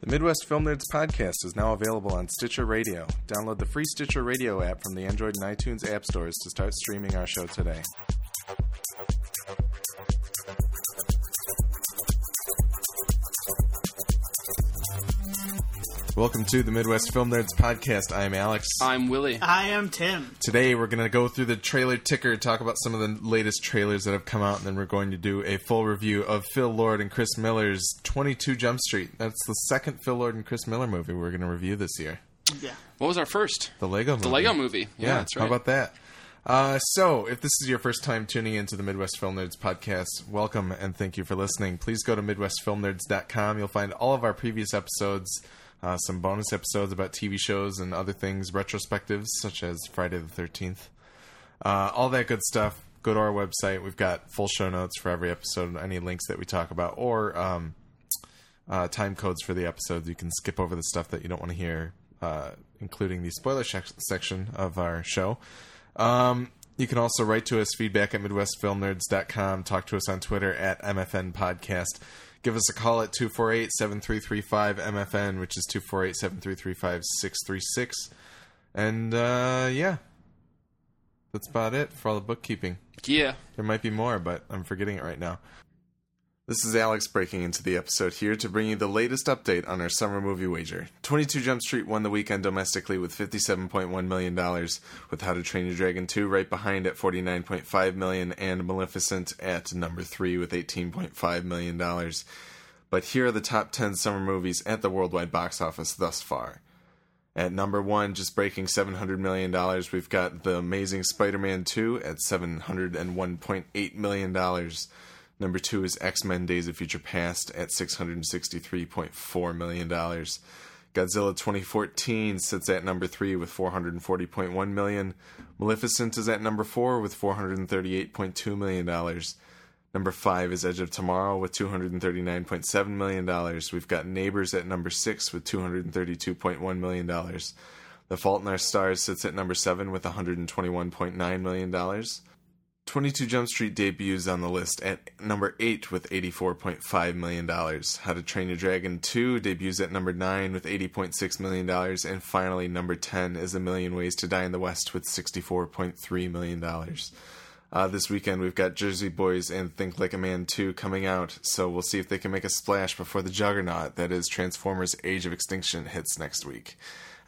The Midwest Film Nerds podcast is now available on Stitcher Radio. Download the free Stitcher Radio app from the Android and iTunes app stores to start streaming our show today. Welcome to the Midwest Film Nerds podcast. I'm Alex. I'm Willie. I am Tim. Today we're going to go through the trailer ticker, talk about some of the latest trailers that have come out, and then we're going to do a full review of Phil Lord and Chris Miller's 22 Jump Street. That's the second Phil Lord and Chris Miller movie we're going to review this year. Yeah. What was our first? The Lego movie. The Lego movie. Yeah, Yeah, that's right. how about that? Uh, so, if this is your first time tuning into the Midwest Film Nerds podcast, welcome and thank you for listening. Please go to MidwestFilmNerds.com. You'll find all of our previous episodes, uh, some bonus episodes about TV shows and other things, retrospectives such as Friday the 13th. Uh, all that good stuff. Go to our website. We've got full show notes for every episode, any links that we talk about, or um, uh, time codes for the episodes. You can skip over the stuff that you don't want to hear, uh, including the spoiler sec- section of our show. Um, you can also write to us, feedback at MidwestFilmNerds.com. Talk to us on Twitter at MFN Podcast. Give us a call at 248 7335 MFN, which is 248 7335 636. And uh, yeah, that's about it for all the bookkeeping. Yeah. There might be more, but I'm forgetting it right now. This is Alex breaking into the episode here to bring you the latest update on our summer movie wager. 22 Jump Street won the weekend domestically with $57.1 million, with How to Train Your Dragon 2 right behind at 49.5 million, and Maleficent at number 3 with $18.5 million. But here are the top 10 summer movies at the worldwide box office thus far. At number one, just breaking $700 million, we've got The Amazing Spider Man 2 at $701.8 million. Number two is X Men Days of Future Past at $663.4 million. Godzilla 2014 sits at number three with 440.1 million. Maleficent is at number four with 438.2 million dollars. Number five is Edge of Tomorrow with $239.7 million. We've got Neighbors at number six with $232.1 million. The Fault in Our Stars sits at number seven with $121.9 million. 22 Jump Street debuts on the list at number 8 with $84.5 million. How to Train Your Dragon 2 debuts at number 9 with $80.6 million. And finally, number 10 is A Million Ways to Die in the West with $64.3 million. Uh, this weekend, we've got Jersey Boys and Think Like a Man 2 coming out, so we'll see if they can make a splash before the juggernaut that is Transformers Age of Extinction hits next week.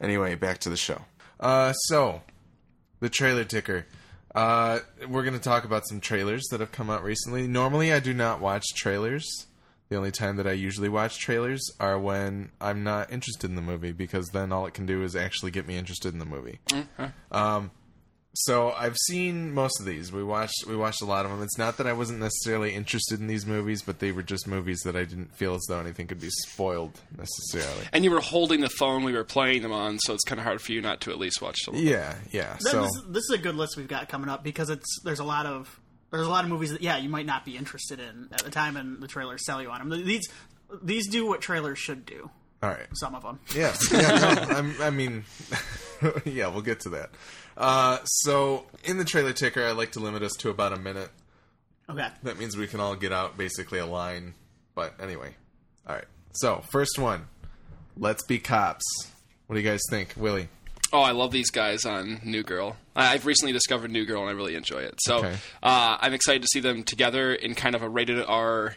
Anyway, back to the show. Uh, so, the trailer ticker. Uh, we're going to talk about some trailers that have come out recently. Normally, I do not watch trailers. The only time that I usually watch trailers are when I'm not interested in the movie because then all it can do is actually get me interested in the movie. Um, so I've seen most of these. We watched we watched a lot of them. It's not that I wasn't necessarily interested in these movies, but they were just movies that I didn't feel as though anything could be spoiled necessarily. And you were holding the phone we were playing them on, so it's kind of hard for you not to at least watch them. Yeah, yeah. This, So is, this is a good list we've got coming up because it's there's a lot of there's a lot of movies that yeah you might not be interested in at the time, and the trailers sell you on them. These these do what trailers should do. all right. Some of them. Yeah, yeah. No, I'm, I mean, yeah, we'll get to that. Uh, so in the trailer ticker, I like to limit us to about a minute. Okay. That means we can all get out basically a line. But anyway, all right. So first one, let's be cops. What do you guys think, Willie? Oh, I love these guys on New Girl. I- I've recently discovered New Girl, and I really enjoy it. So Okay. uh, I'm excited to see them together in kind of a rated R,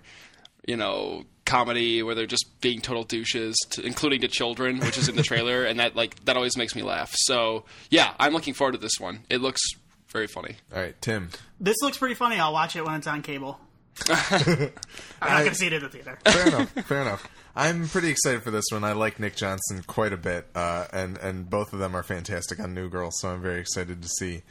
you know, comedy where they're just being total douches, to, including to children, which is in the trailer, and that like that always makes me laugh. So yeah, I'm looking forward to this one. It looks very funny. All right, Tim. This looks pretty funny. I'll watch it when it's on cable. I'm not going to see it in the theater. Fair enough. Fair enough. I'm pretty excited for this one. I like Nick Johnson quite a bit, uh, and and both of them are fantastic on New Girl. So I'm very excited to see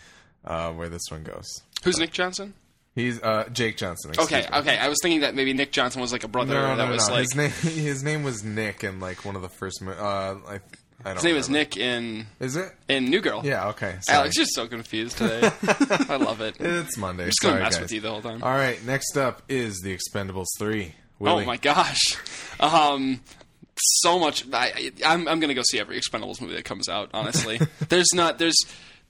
uh, where this one goes. Who's Nick Johnson? He's uh, Jake Johnson. Okay, me. okay. I was thinking that maybe Nick Johnson was like a brother No, no, that no, like His name his name was Nick in like one of the first. Mo- uh, I, I don't. his name is remember. Nick in Is it? in New Girl. Yeah. Okay. Sorry. Alex, you're so confused today. I love it. I'm It's Monday. just gonna Sorry, mess guys. with you the whole time. All right. Next up is the Expendables three. Oh my gosh, um, so much. I, I'm I'm gonna go see every Expendables movie that comes out. Honestly, there's not there's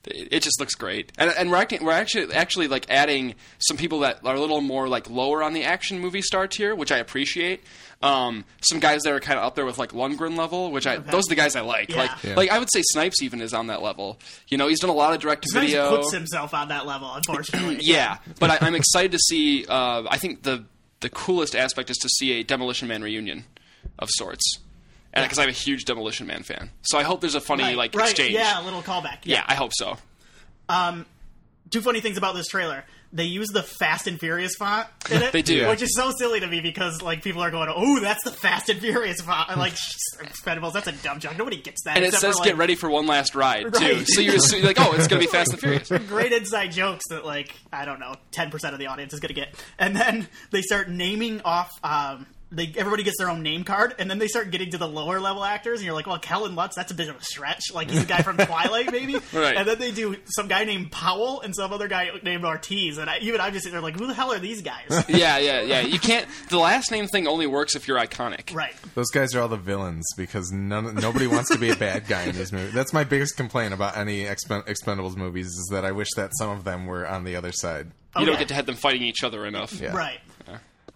it it just looks great, and, and we're acting, we're actually actually like adding some people that are a little more like lower on the action movie star tier, which I appreciate. Um, some guys that are kind of up there with like Lundgren level, which I those are the guys I like. Yeah. Like Yeah. like I would say Snipes even is on that level. You know, he's done a lot of direct to Snipes video. puts himself on that level, unfortunately. Yeah, but I, I'm excited to see. Uh, I think the the coolest aspect is to see a Demolition Man reunion of sorts, and because I'm a huge Demolition Man fan, so I hope there's a funny Right, like right, exchange. Yeah, a little callback. yeah, I hope so. Two funny things about this trailer. They use the Fast and Furious font in it. They do. Which is so silly to me because like people are going, "Oh, that's the Fast and Furious font." I'm like, Expendables, that's a dumb joke. Nobody gets that. And it says for, "Get ready for one last ride" too. So you assume like, oh, it's gonna be Fast and Furious. great inside jokes that like I don't know, ten percent of the audience is gonna get. And then they start naming off. Um, they everybody gets their own name card, and then they start getting to the lower level actors, and you're like, well, Kellen Lutz, that's a bit of a stretch. Like he's a guy from Twilight, maybe. Right. And then they do some guy named Powell and some other guy named Ortiz, and I, even I'm just sitting there like, who the hell are these guys? Yeah, yeah, yeah. You can't. The last name thing only works if you're iconic. right. Those guys are all the villains because none, nobody wants to be a bad guy in these movies. That's my biggest complaint about any Expen- Expendables movies is that I wish that some of them were on the other side. You don't oh, get to have them fighting each other enough. Yeah. Right.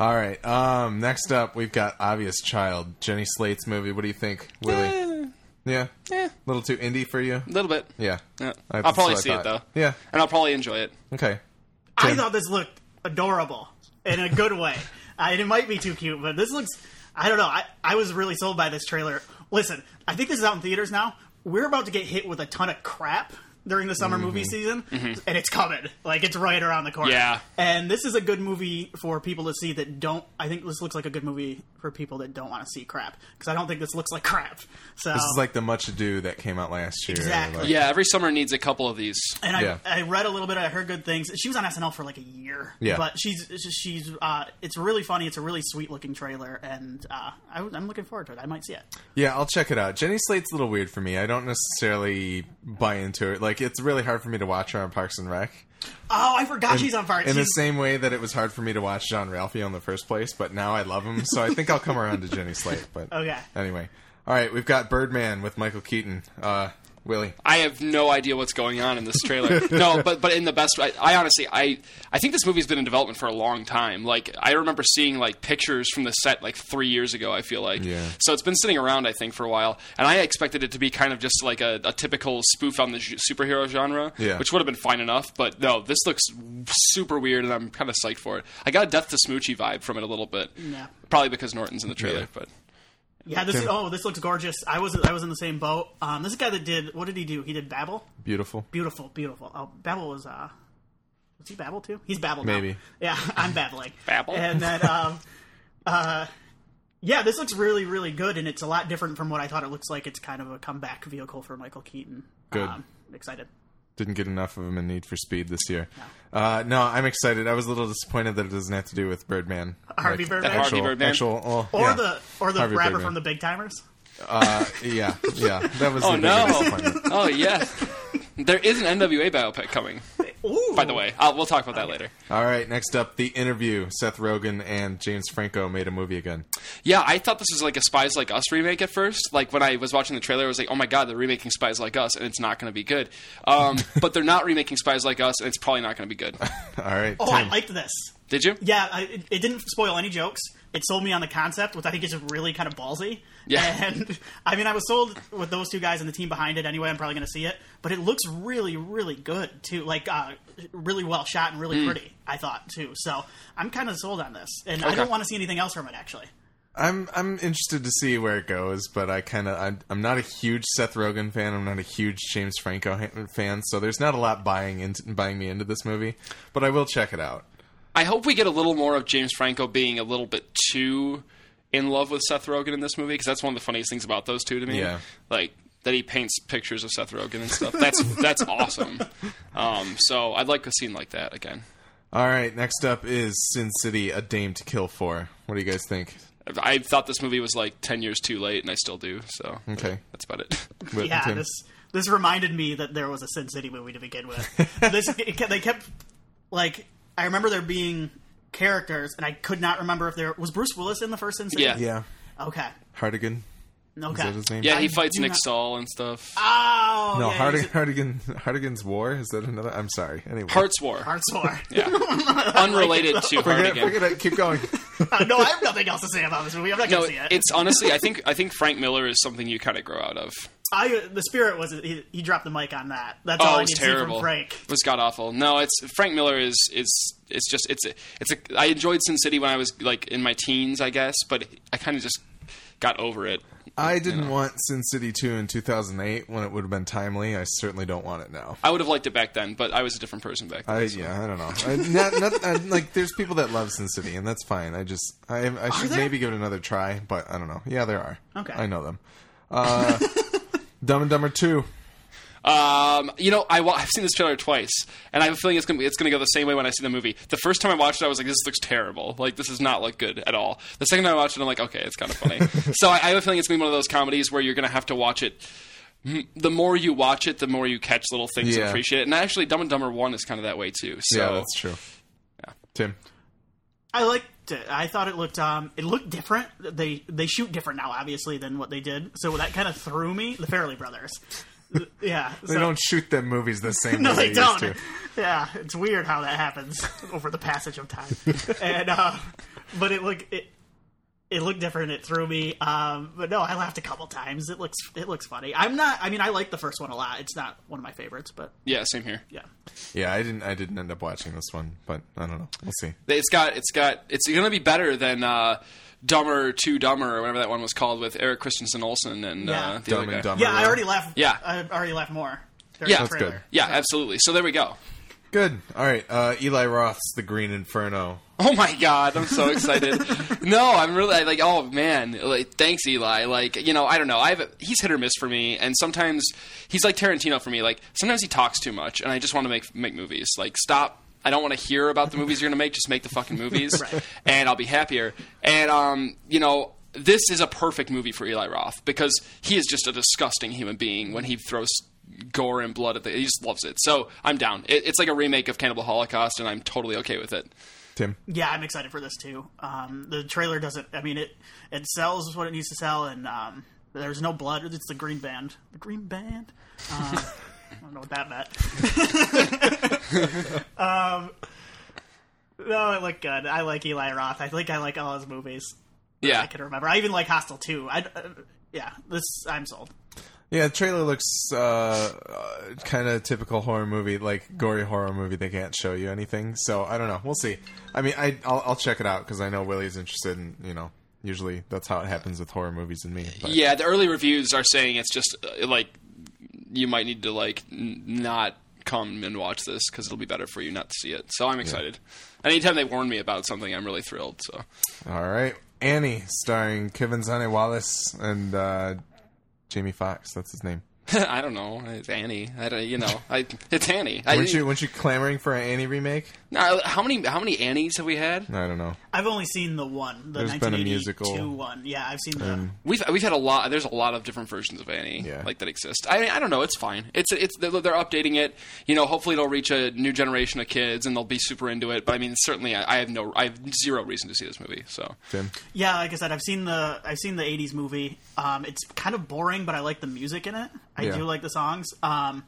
All right. Um, next up, we've got Obvious Child, Jenny Slate's movie. What do you think, Willie? Eh, Yeah, eh, a little too indie for you. a little bit. Yeah, Yeah. I- I'll probably what I see it though. Yeah. and I'll probably enjoy it. Okay. I Tim. thought this looked adorable in a good way. I, it might be too cute, but this looks. I don't know. I, I was really sold by this trailer. Listen, I think this is out in theaters now. We're about to get hit with a ton of crap during the summer movie season, and it's coming. Like it's right around the corner. Yeah. And this is a good movie for people to see that don't. I think this looks like a good movie for people that don't want to see crap because I don't think this looks like crap. So This is like the Much Ado that came out last year. Exactly. Like- Yeah, every summer needs a couple of these. And I, Yeah. I read a little bit. I heard good things. She was on SNL for like a year. Yeah. but she's she's uh, it's really funny. It's a really sweet looking trailer, and uh, I, I'm looking forward to it. I might see it. Yeah, I'll check it out. Jenny Slate's a little weird for me. I don't necessarily buy into it. Like, it's really hard for me to watch her on Parks and Rec. Oh, I forgot she's on Parks. In the same way that it was hard for me to watch Jean-Ralphio in the first place, but now I love him, so I think I'll come around to Jenny Slate. But Okay. anyway, all right, we've got Birdman with Michael Keaton. Uh, Willie, I have no idea what's going on in this trailer. no, but but in the best. I, I honestly, I I think this movie's been in development for a long time. Like I remember seeing like pictures from the set like three years ago. I feel like. Yeah. So it's been sitting around, I think, for a while, and I expected it to be kind of just like a, a typical spoof on the j- superhero genre, Yeah. which would have been fine enough. But no, this looks super weird, and I'm kind of psyched for it. I got a Death to Smoochy vibe from it a little bit. Yeah. Probably because Norton's in the trailer, Yeah. but yeah, this is, oh, this looks gorgeous. I was I was in the same boat. Um, this is a guy that did what did he do? He did Babel. beautiful. Beautiful, beautiful. Oh, Babel was uh, was he Babel too? He's Babel now. Maybe. Yeah, I'm babbling. Babel? And then um, uh, yeah, this looks really really good, and it's a lot different from what I thought it looks like. It's kind of a comeback vehicle for Michael Keaton. Good. Um, excited. Didn't get enough of him in Need for Speed this year. Uh, no, I'm excited. I was a little disappointed that it doesn't have to do with Birdman. Harvey Birdman? Actual, Harvey Birdman? Actual, oh, Or yeah. the or the Harvey rapper Birdman. from the Big Tymers. Uh, yeah, yeah. That was Oh, the no. oh yeah, there is an NWA biopic coming. Ooh. By the way, I'll, we'll talk about that later. All right, next up, The Interview. Seth Rogen and James Franco made a movie again. Yeah, I thought this was like a Spies Like Us remake at first. Like when I was watching the trailer, I was like, "Oh my god, they're remaking Spies Like Us, and it's not going to be good." Um, but they're not remaking Spies Like Us, and it's probably not going to be good. All right, Oh, I liked this. Did you? Yeah, I, it, it didn't spoil any jokes. It sold me on the concept, which I think is really kind of ballsy. Yeah. And I mean, I was sold with those two guys and the team behind it anyway. I'm probably going to see it, but it looks really, really good too. Like uh, really well shot and really pretty. I thought too. So I'm kind of sold on this, and I don't want to see anything else from it actually. I'm I'm interested to see where it goes, but I kind of I'm, I'm not a huge Seth Rogen fan. I'm not a huge James Franco fan, so there's not a lot buying into buying me into this movie. But I will check it out. I hope we get a little more of James Franco being a little bit too in love with Seth Rogen in this movie because that's one of the funniest things about those two to me. Yeah. like that he paints pictures of Seth Rogen and stuff. That's that's awesome. Um, so I'd like a scene like that again. All right, next up is Sin City: A Dame to Kill For. What do you guys think? I thought this movie was like ten years too late, and I still do. So Okay, that's about it. Yeah, Tim? this this reminded me that there was a Sin City movie to begin with. this it they kept like I remember there being characters, and I could not remember if there was Bruce Willis in the first Sin City. Yeah. yeah, Okay. Hartigan. Okay. Is that his name? Yeah, I he fights Nick not- Stahl and stuff. Oh, No, yeah, Hardig- he's- Hartigan, Hartigan's War. Is that another? I'm sorry. Anyway, Hart's War. Hart's War. Yeah. Unrelated to Forget, Hartigan. forget it. Keep going. Uh, no, I have nothing else to say about this movie. I'm not No, gonna see it. it's honestly, I think I think Frank Miller is something you kind of grow out of. I the spirit was he, he dropped the mic on that. That's Oh, all it I was need to see terrible. from Frank. It was god awful. No, it's Frank Miller is is it's just it's a, it's a. I enjoyed Sin City when I was like in my teens, I guess, but I kind of just got over it. I didn't want Sin City 2 in 2008 when it would have been timely. I certainly don't want it now. I would have liked it back then, but I was a different person back then. I yeah, I don't know. I, not, not, I, like, there's people that love Sin City, and that's fine. I just, I, I should maybe give it another try, but I don't know. Yeah, there are. Okay. I know them. Uh, Dumb and Dumber 2. Um, you know, I, I've seen this trailer twice, and I have a feeling it's gonna it's gonna go the same way when I see the movie. The first time I watched it, I was like, "This looks terrible. Like, this does not look good at all." The second time I watched it, I'm like, "Okay, it's kind of funny." so I, I have a feeling it's gonna be one of those comedies where you're gonna have to watch it. The more you watch it, the more you catch little things and appreciate it. And actually, Dumb and Dumber One is kind of that way too. So yeah, that's true. Yeah. Tim. I liked it. I thought it looked um it looked different. They they shoot different now, obviously, than what they did. So that kind of threw me. The Farrelly Brothers. Yeah, They so- don't shoot them movies the same No, way they they, don't. used to. Yeah, it's weird how that happens over the passage of time. and uh, but it looked it it looked different. It threw me. Um, but no, I laughed a couple times. It looks it looks funny. I'm not. I mean, I like the first one a lot. It's not one of my favorites, but yeah, same here. yeah. Yeah, I didn't. I didn't end up watching this one, but I don't know. We'll see. It's got it's got it's gonna be better than uh, Dumber Two Dumber or whatever that one was called with Eric Christian Olsen and Yeah. uh, the Dumb other guy. Dumber. Yeah, I already laughed. Yeah. I already laughed more. during Yeah. That's good. Yeah, absolutely. So there we go. Good. All right. Uh, Eli Roth's The Green Inferno. Oh my god, I'm so excited. no, I'm really I, like, oh man, like thanks Eli. Like, you know, I don't know. I've he's hit or miss for me, and sometimes he's like Tarantino for me. Like sometimes he talks too much, and I just want to make make movies. Like stop. I don't want to hear about the movies you're gonna make. Just make the fucking movies, Right. and I'll be happier. And um, you know. This is a perfect movie for Eli Roth because he is just a disgusting human being when he throws gore and blood at the. He just loves it. So I'm down. It, it's like a remake of Cannibal Holocaust, and I'm totally okay with it. Tim. Yeah, I'm excited for this too. Um, the trailer doesn't. I mean, it it sells what it needs to sell, and um, there's no blood. It's the Green Band. The Green Band. Um, I don't know what that meant. um, no, it looked good. I like Eli Roth. I think I like all his movies. Yeah, I can remember. I even like Hostel too. I uh, yeah, this I'm sold. Yeah, the trailer looks uh, uh, kind of typical horror movie, like gory horror movie. They can't show you anything, so I don't know. We'll see. I mean, I I'll, I'll check it out because I know Willie's interested, in you know, usually that's how it happens with horror movies and me. But, Yeah, the early reviews are saying it's just uh, like you might need to like n- not come and watch this because it'll be better for you not to see it. So I'm excited. Anytime they warn me about something, I'm really thrilled. So All right, Annie, starring Kevin Zane Wallace and uh, Jamie Foxx. That's his name. I don't know. It's Annie. I don't, you know, I, it's Annie. I, Weren't you weren't you clamoring for an Annie remake? Now, how many how many Annies have we had? I don't know. I've only seen the one, the There's been a 1982 musical. one. Yeah, I've seen the. We've we've had a lot. There's a lot of different versions of Annie Yeah. like that exist. I mean, I don't know. It's fine. It's it's they're, they're updating it. You know, hopefully it'll reach a new generation of kids and they'll be super into it. But I mean, certainly I, I have no I have zero reason to see this movie. So Tim. Yeah, like I said, I've seen the I've seen the '80s movie. Um, it's kind of boring, but I like the music in it. I Yeah. do like the songs. Um,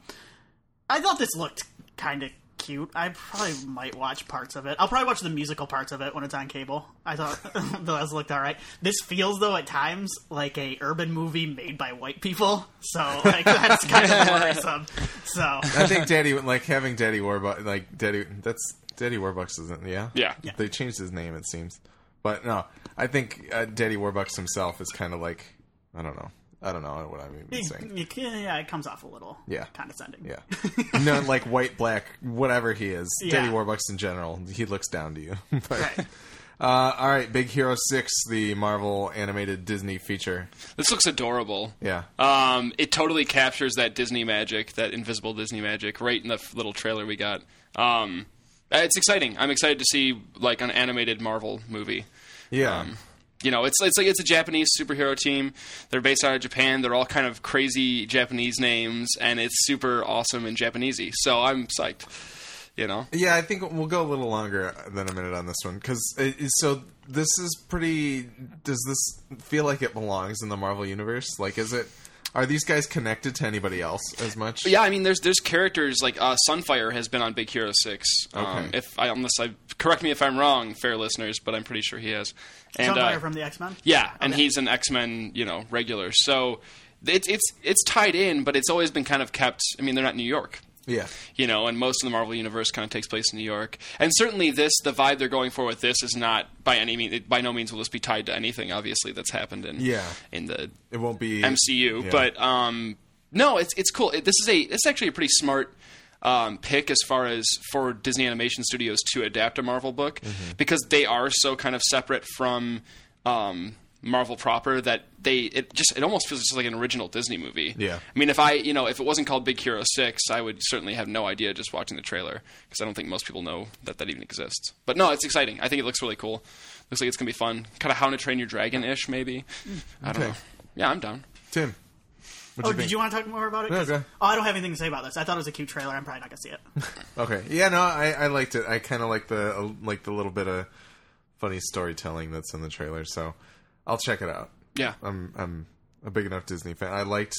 I thought this looked kind of cute. I probably might watch parts of it. I'll probably watch the musical parts of it when it's on cable. I thought those looked all right. This feels though at times like a urban movie made by white people, so like that's kind of worrisome. So I think Daddy like having Daddy Warbucks like Daddy that's Daddy Warbucks isn't yeah Yeah. Yeah. they changed his name it seems but no I think uh, Daddy Warbucks himself is kind of like I don't know I don't know what I'm even saying you yeah, it comes off a little Yeah. condescending. yeah no like white black whatever he is Daddy Yeah. Warbucks in general he looks down to you but, Right. uh, all right Big Hero Six the Marvel animated Disney feature this looks adorable. yeah Um, it totally captures that Disney magic, that invisible Disney magic, right in the little trailer we got. Um, it's exciting. I'm excited to see like an animated Marvel movie. yeah Um, you know, it's it's like it's a Japanese superhero team. They're based out of Japan. They're all kind of crazy Japanese names, and it's super awesome and Japanesey. So I'm psyched. You know, Yeah, I think we'll go a little longer than a minute on this one because so this is pretty. Does this feel like it belongs in the Marvel universe? Like, is it? Are these guys connected to anybody else as much? Yeah, I mean, there's there's characters like uh, Sunfire has been on Big Hero Six. Um, Okay. If I unless I correct me if I'm wrong, fair listeners, but I'm pretty sure he has. And Sunfire uh, from the X Men. yeah, and Okay. he's an X Men, you know, regular. So it's it's it's tied in, but it's always been kind of kept. I mean, they're not in New York. Yeah, you know, and most of the Marvel universe kind of takes place in New York. And certainly, this the vibe they're going for with this is not by any means, by no means will this be tied to anything. Obviously, that's happened in Yeah. in the it won't be MCU. Yeah. But um, no, it's it's cool. It, this is a it's actually a pretty smart. Um, pick as far as for Disney Animation Studios to adapt a Marvel book Mm-hmm. because they are so kind of separate from um, Marvel proper that they it just it almost feels just like an original Disney movie. Yeah. I mean, if I, you know, if it wasn't called Big Hero 6, I would certainly have no idea just watching the trailer because I don't think most people know that that even exists. But no, it's exciting. I think it looks really cool. Looks like it's going to be fun. Kind of How to Train Your Dragon ish, maybe. I don't know. Yeah, I'm down. Tim. What'd Oh, you did think? you want to talk more about it? No, 'Cause- go. Oh, I don't have anything to say about this. I thought it was a cute trailer. I'm probably not gonna see it. Okay, yeah, no, I, I liked it. I kind of like the uh, like the little bit of funny storytelling that's in the trailer, so I'll check it out. Yeah. I'm I'm a big enough Disney fan. I liked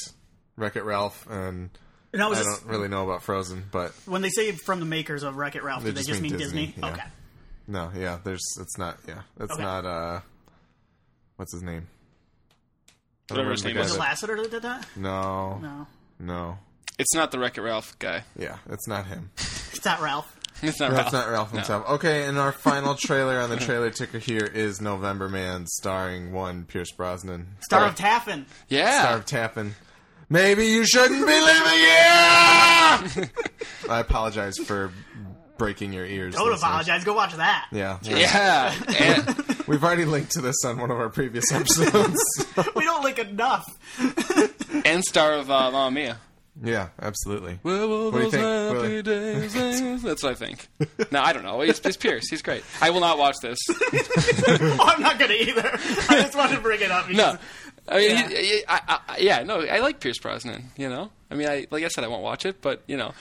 Wreck It Ralph, and No, was I this, don't really know about Frozen, but when they say from the makers of Wreck It Ralph, They do they just just mean mean Disney, Disney? yeah. Okay. no, yeah, there's it's not. Yeah, it's Okay. not. uh What's his name? I don't Whatever his name the Was is. it guy Lasseter that did that? that- No, No, no, It's not the Wreck It Ralph guy. yeah, it's not him. it's not Ralph. It's not That's Ralph. not Ralph himself. Okay, and our final trailer on the trailer ticker here is November Man, starring one Pierce Brosnan, Star Star- of Taffin. Yeah. Star of Taffin. Maybe you shouldn't be living here. I apologize for breaking your ears. Don't listeners. apologize. Go watch that. Yeah, Yeah. And- we've already linked to this on one of our previous episodes. We don't link enough. and star of uh, Mamma Mia. yeah, absolutely. Where will What those happy Willie? days? That's what I think. No, I don't know. It's, it's Pierce. He's great. I will not watch this. oh, I'm not gonna either. I just wanted to bring it up. No. I mean, Yeah. he- he- I, I, yeah, no, I like Pierce Brosnan. You know, I mean, I like I said, I won't watch it, but you know,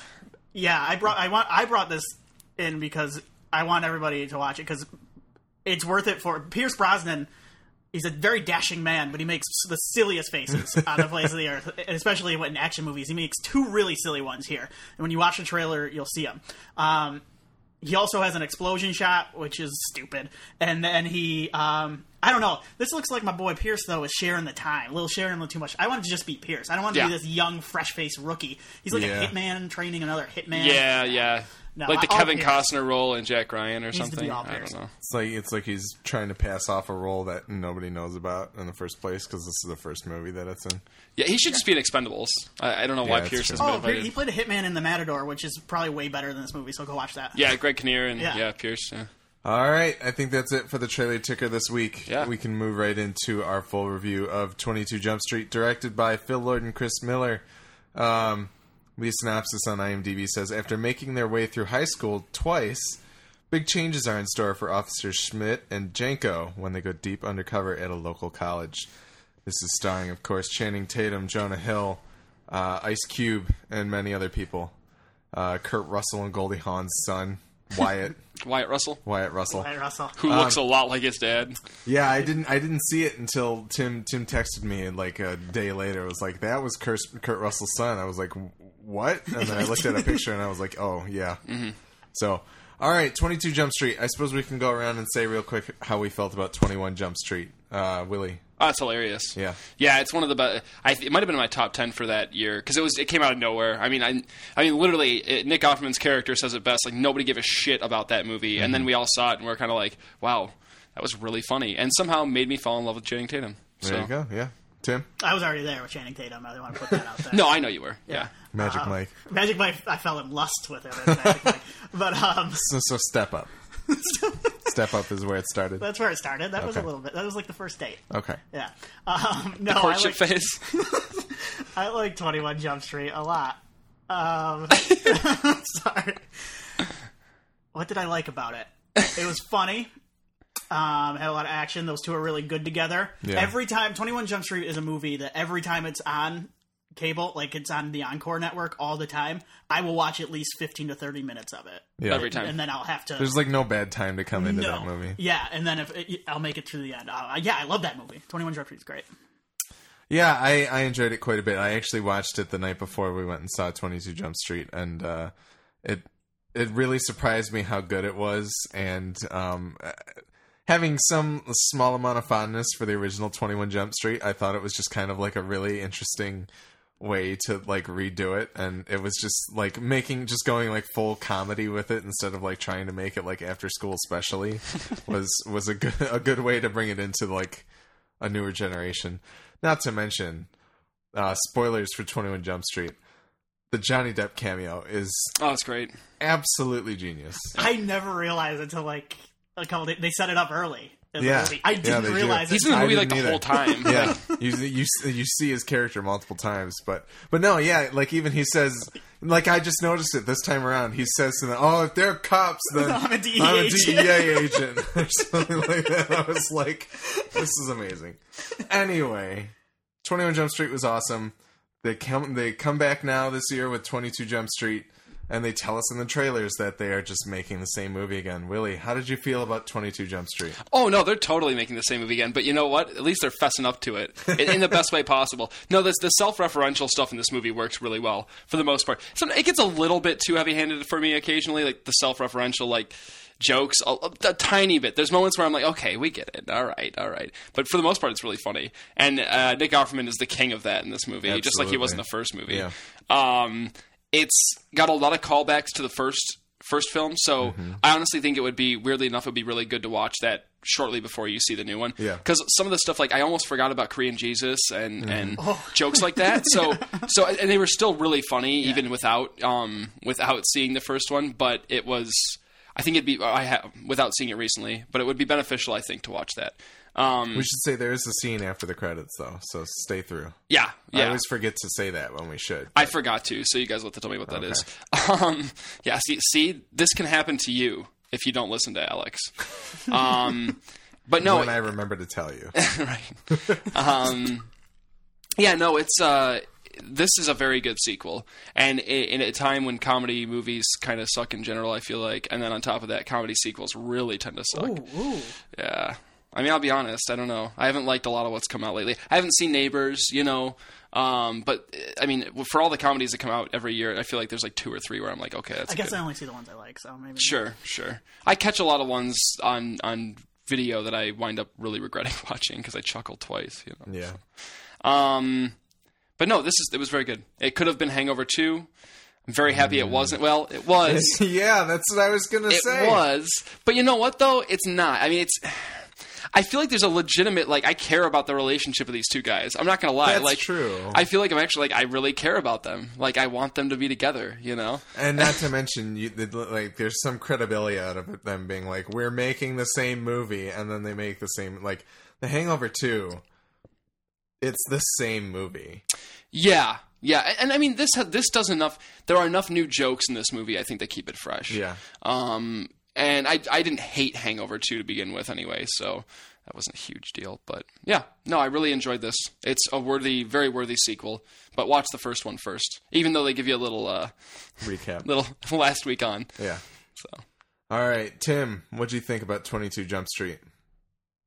Yeah, I brought I want I brought this in because I want everybody to watch it because it's worth it for Pierce Brosnan. He's a very dashing man, but he makes the silliest faces on the face of the earth, and especially in action movies. He makes two really silly ones here, and when you watch the trailer, you'll see them. Um, he also has an explosion shot, which is stupid, and then he. Um, I don't know. This looks like my boy Pierce though is sharing the time, a little sharing a little too much. I want to just be Pierce. I don't want to Yeah. be this young, fresh faced rookie. He's like Yeah. a hitman training another hitman. yeah, yeah, No, like the all Kevin Costner role in Jack Ryan or to something. all I don't know. It's like it's like he's trying to pass off a role that nobody knows about in the first place because this is the first movie that it's in. Yeah, he should just be in Expendables. I, I don't know why that's Pierce true. has been Oh, invited. he played a hitman in The Matador, which is probably way better than this movie. So go watch that. yeah, Greg Kinnear and Yeah. yeah, Pierce. Yeah. All right, I think that's it for the trailer ticker this week. Yeah. We can move right into our full review of 22 Jump Street, directed by Phil Lord and Chris Miller. Um, the synopsis on IMDb says After making their way through high school twice, big changes are in store for Officers Schmidt and Jenko when they go deep undercover at a local college. This is starring, of course, Channing Tatum, Jonah Hill, uh, Ice Cube, and many other people. Uh, Kurt Russell and Goldie Hawn's son, Wyatt. Wyatt Russell, Wyatt Russell. Hey, Russell. who looks a lot like his dad. Yeah, I didn't. I didn't see it until Tim. Tim texted me like a day later. It was like that was Kurt, Kurt Russell's son. I was like, what? And then I looked at a picture and I was like, oh yeah. Mm-hmm. So, all right, Twenty Two Jump Street. I suppose we can go around and say real quick how we felt about Twenty One Jump Street. Uh, Willie. Oh, it's hilarious. Yeah. yeah. It's one of the best. I it might have been in my top ten for that year because it was. It came out of nowhere. I mean, I, I mean, literally, it, Nick Offerman's character says it best. Like nobody gave a shit about that movie, and Mm-hmm. then we all saw it and we're kind of like, wow, that was really funny, and somehow made me fall in love with Channing Tatum. There So. you go. Yeah, Tim. I was already there with Channing Tatum. I didn't want to put that out there. No, I know you were. Yeah. Magic Mike. Magic Mike, I fell in lust with him. Magic Mike. But um, So, so step up. step up is where it started. that's where it started. That was a little bit. That was like the first date. Okay. Yeah. Um, no, I Courtship like, phase. I like Twenty One Jump Street a lot. Um, sorry. What did I like about it? It was funny. Um, had a lot of action. Those two are really good together. Yeah. Every time, Twenty One Jump Street is a movie that every time it's on, cable, like it's on the Encore network all the time, I will watch at least fifteen to thirty minutes of it, Yeah. Every time. and then I'll have to. There's like no bad time to come into no, that movie. yeah, and then if it, I'll make it to the end. Uh, yeah, I love that movie. Twenty One Jump Street is great. Yeah, I, I enjoyed it quite a bit. I actually watched it the night before we went and saw 22 Jump Street, and uh, it it really surprised me how good it was. And um, uh, having some small amount of fondness for the original 21 Jump Street, I thought it was just kind of like a really interesting way to like redo it and it was just like making just going like full comedy with it instead of like trying to make it like after school especially was was a good a good way to bring it into like a newer generation not to mention uh spoilers for 21 jump street the johnny depp cameo is Oh, it's great. absolutely genius I never realized until like a couple. Days, they set it up early. In the Yeah. movie. I didn't they do. realize He's in the movie like didn't the whole time. yeah you, you you see his character multiple times but but no yeah like even he says like i just noticed it this time around he says to them oh if they're cops then I'm a DEA I'm a agent." DEA agent or something like that i was like this is amazing anyway 21 jump street was awesome they come they come back now this year with 22 jump street and they tell us in the trailers that they are just making the same movie again. Willie, how did you feel about 22 Jump Street? Oh no, they're totally making the same movie again. But you know what? At least they're fessing up to it in, in the best way possible. No, this the self-referential stuff in this movie works really well for the most part. So it gets a little bit too heavy-handed for me occasionally, like the self-referential like jokes a, a, tiny bit. There's moments where I'm like, okay, we get it. All right, all right. But for the most part, it's really funny. And uh, Nick Offerman is the king of that in this movie, just like he was in the first movie. Yeah. Um, it's got a lot of callbacks to the first first film, so Mm-hmm. I honestly think it would be weirdly enough, it would be really good to watch that shortly before you see the new one. Yeah. because some of the stuff like I almost forgot about Korean Jesus and Mm-hmm. and Oh. jokes like that. So so and they were still really funny even without um without seeing the first one, but it was. I think it'd be I have without seeing it recently, but it would be beneficial, I think, to watch that. Um, We should say there is a scene after the credits, though, so stay through. yeah, yeah. I always forget to say that when we should. I forgot to, so you guys will have to tell me what that is. Um, yeah, see, see, this can happen to you if you don't listen to Alex. Um, but no, when I remember to tell you. right. Um, yeah, no, it's uh, this is a very good sequel, and in a time when comedy movies kind of suck in general, I feel like, and then on top of that, comedy sequels really tend to suck. Ooh, ooh. Yeah. I mean, I'll be honest. I don't know. I haven't liked a lot of what's come out lately. I haven't seen Neighbors, you know. Um, but I mean, for all the comedies that come out every year, I feel like there's like two or three where I'm like, okay, that's I guess good. I only see the ones I like, so maybe. Sure, sure. I catch a lot of ones on on video that I wind up really regretting watching because I chuckle twice. You know. Yeah. Um, but no, this is it was very good. It could have been Hangover two. I'm very happy it wasn't. Well, it was. yeah, that's what I was gonna It say. It was, but you know what though? It's not. I mean, it's. I feel like there's a legitimate like I care about the relationship of these two guys. I'm not gonna lie. That's like true. I feel like I'm actually like I really care about them. Like I want them to be together. You know. And not to mention, you, like, there's some credibility out of it, them being like, "We're making the same movie," and then they make the same. Like, The Hangover Two. It's the same movie. Yeah, yeah, and, and I mean this ha- this does enough. There are enough new jokes in this movie. I think that keep it fresh. Yeah. Um, and I I didn't hate Hangover two to begin with anyway, so that wasn't a huge deal. But yeah, no, I really enjoyed this. It's a worthy, very worthy sequel. But watch the first one first, even though they give you a little uh Recap. little last week on. Yeah. So All right, Tim. What do you think about Twenty Two Jump Street?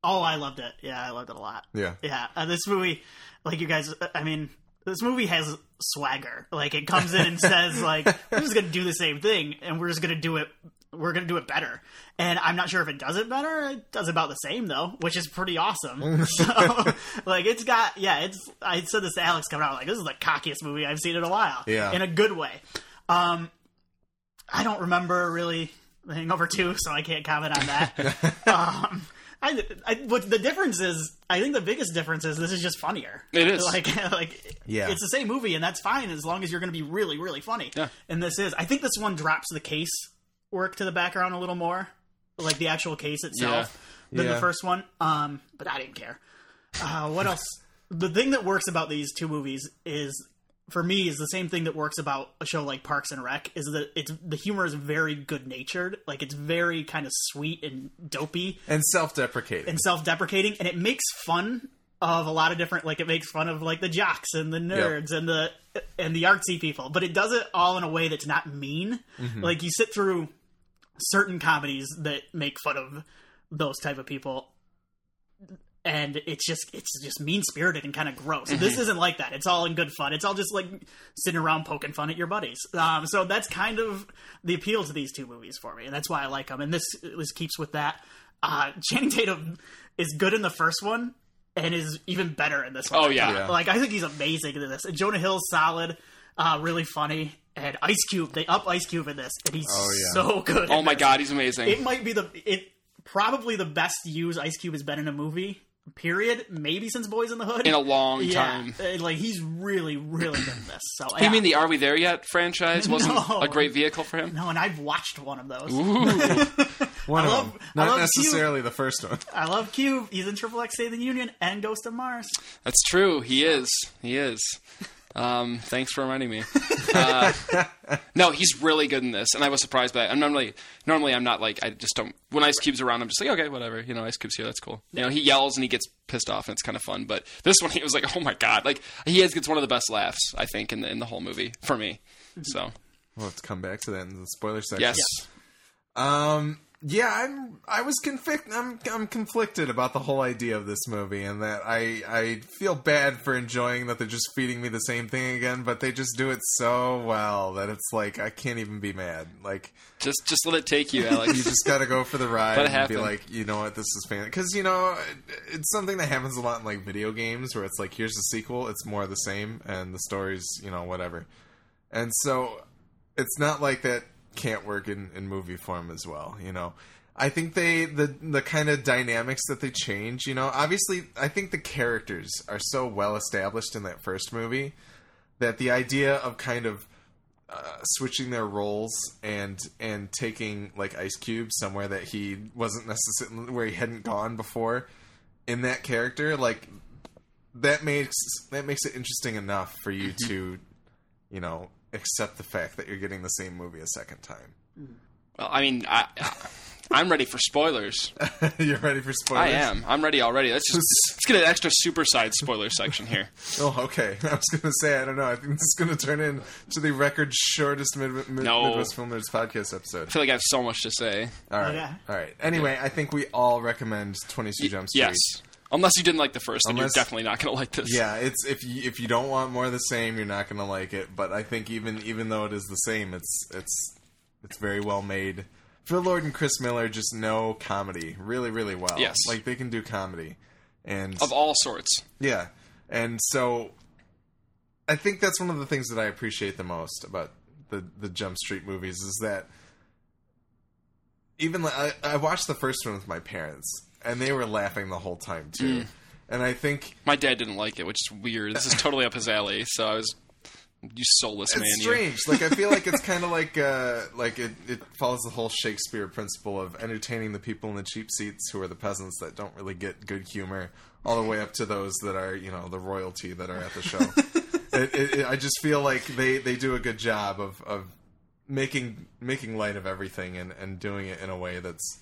Oh, I loved it. Yeah, I loved it a lot. Yeah. Yeah, uh, this movie, like you guys, I mean, this movie has swagger. Like it comes in and says, like, we're just gonna do the same thing, and we're just gonna do it. We're gonna do it better. And I'm not sure if it does it better. It does about the same though, which is pretty awesome. so, like, it's got yeah. It's I said this to Alex coming out. Like, this is the cockiest movie I've seen in a while. Yeah. in a good way. Um, I don't remember really The Hangover two, so I can't comment on that. um, I, I, what the difference is, I think the biggest difference is this is just funnier. It is. like like Yeah. it's the same movie, and that's fine as long as you're going to be really really funny. Yeah. And this is, I think this one drops the case work to the background a little more, like the actual case itself than Yeah. the first one. Um, but I didn't care. Uh, what else? The thing that works about these two movies is for me is the same thing that works about a show like Parks and Rec is that it's the humor is very good natured, like it's very kind of sweet and dopey And self-deprecating. and self-deprecating, and it makes fun of a lot of different like it makes fun of like the jocks and the nerds and the and the artsy people, but it does it all in a way that's not mean. Like you sit through certain comedies that make fun of those type of people and it's just it's just mean spirited and kind of gross. This isn't like that. It's all in good fun. It's all just like sitting around poking fun at your buddies. Um, so that's kind of the appeal to these two movies for me, and that's why I like them. And this this keeps with that. Uh, Channing Tatum is good in the first one and is even better in this one. Oh, yeah. Yeah. like I think he's amazing in this. And Jonah Hill's solid, uh, really funny, and Ice Cube they up Ice Cube in this, and he's Oh, yeah. so good. Oh my this. god, he's amazing. It might be the it probably the best use Ice Cube has been in a movie. Period. Maybe since Boys in the Hood. in a long yeah, time. uh, like he's really, really good in this. So You mean the Are We There Yet franchise wasn't No. a great vehicle for him? no? And I've watched one of those. One I of love- them, I not love necessarily the first one. I love Cube. He's in Triple X Save the Union and Ghost of Mars. That's true. He is. He is. Um, thanks for reminding me. Uh, no, he's really good in this, and I was surprised by that. I'm normally, normally I'm not like I just don't. When Ice Cube's around, I'm just like okay, whatever. You know, Ice Cube's here. That's cool. You know, he yells and he gets pissed off, and it's kind of fun. But this one, he was like, oh my god, like he has gets one of the best laughs I think in the in the whole movie for me. So We'll have to come back to that in the spoiler section. yes, Um. Yeah, I'm. I was convict. I'm. I'm conflicted about the whole idea of this movie, and that I. I feel bad for enjoying that they're just feeding me the same thing again, but they just do it so well that it's like I can't even be mad. Like just just let it take you, Alex. you just got to go for the ride and be like, you know what, this is fan. Because you know, it's something that happens a lot in like video games where it's like, here's the sequel, it's more of the same, and the story's you know whatever. And so it's not like that can't work in, in movie form as well. You know, I think they the the kind of dynamics that they change. You know, obviously, I think the characters are so well established in that first movie that the idea of kind of uh, switching their roles and and taking like Ice Cube somewhere that he wasn't necessarily where he hadn't gone before in that character, like that makes that makes it interesting enough for you to, you know, accept the fact that you're getting the same movie a second time. Well, I mean, I, I, I'm ready for spoilers. you're ready for spoilers? I am. I'm ready already. Let's just let's get an extra superside spoiler section here. Oh, okay. I was going to say, I don't know. I think this is going to turn into the record shortest Mid- Mid- No. Midwest Film Nerds podcast episode. I feel like I have so much to say. All right. Okay. All right. Anyway, I think we all recommend 22 Jump Street. Yes. Unless you didn't like the first, then Unless- you're definitely not going to like this. Yeah, it's if you if you don't want more of the same, you're not going to like it. But I think even even though it is the same, it's it's it's very well made. Phil Lord and Chris Miller just know comedy really really well. Yes. like they can do comedy, and Of all sorts. yeah, and so I think that's one of the things that I appreciate the most about the the Jump Street movies is that even like, I, I watched the first one with my parents, and they were laughing the whole time too. Mm. And I think My dad didn't like it, which is weird. This is totally up his alley. So I was, you soulless man. it's you. strange. like I feel like it's kind of like uh, like it, it follows the whole Shakespeare principle of entertaining the people in the cheap seats who are the peasants that don't really get good humor, all the way up to those that are you know the royalty that are at the show. it, it, it, I just feel like they, they do a good job of, of making making light of everything and, and doing it in a way that's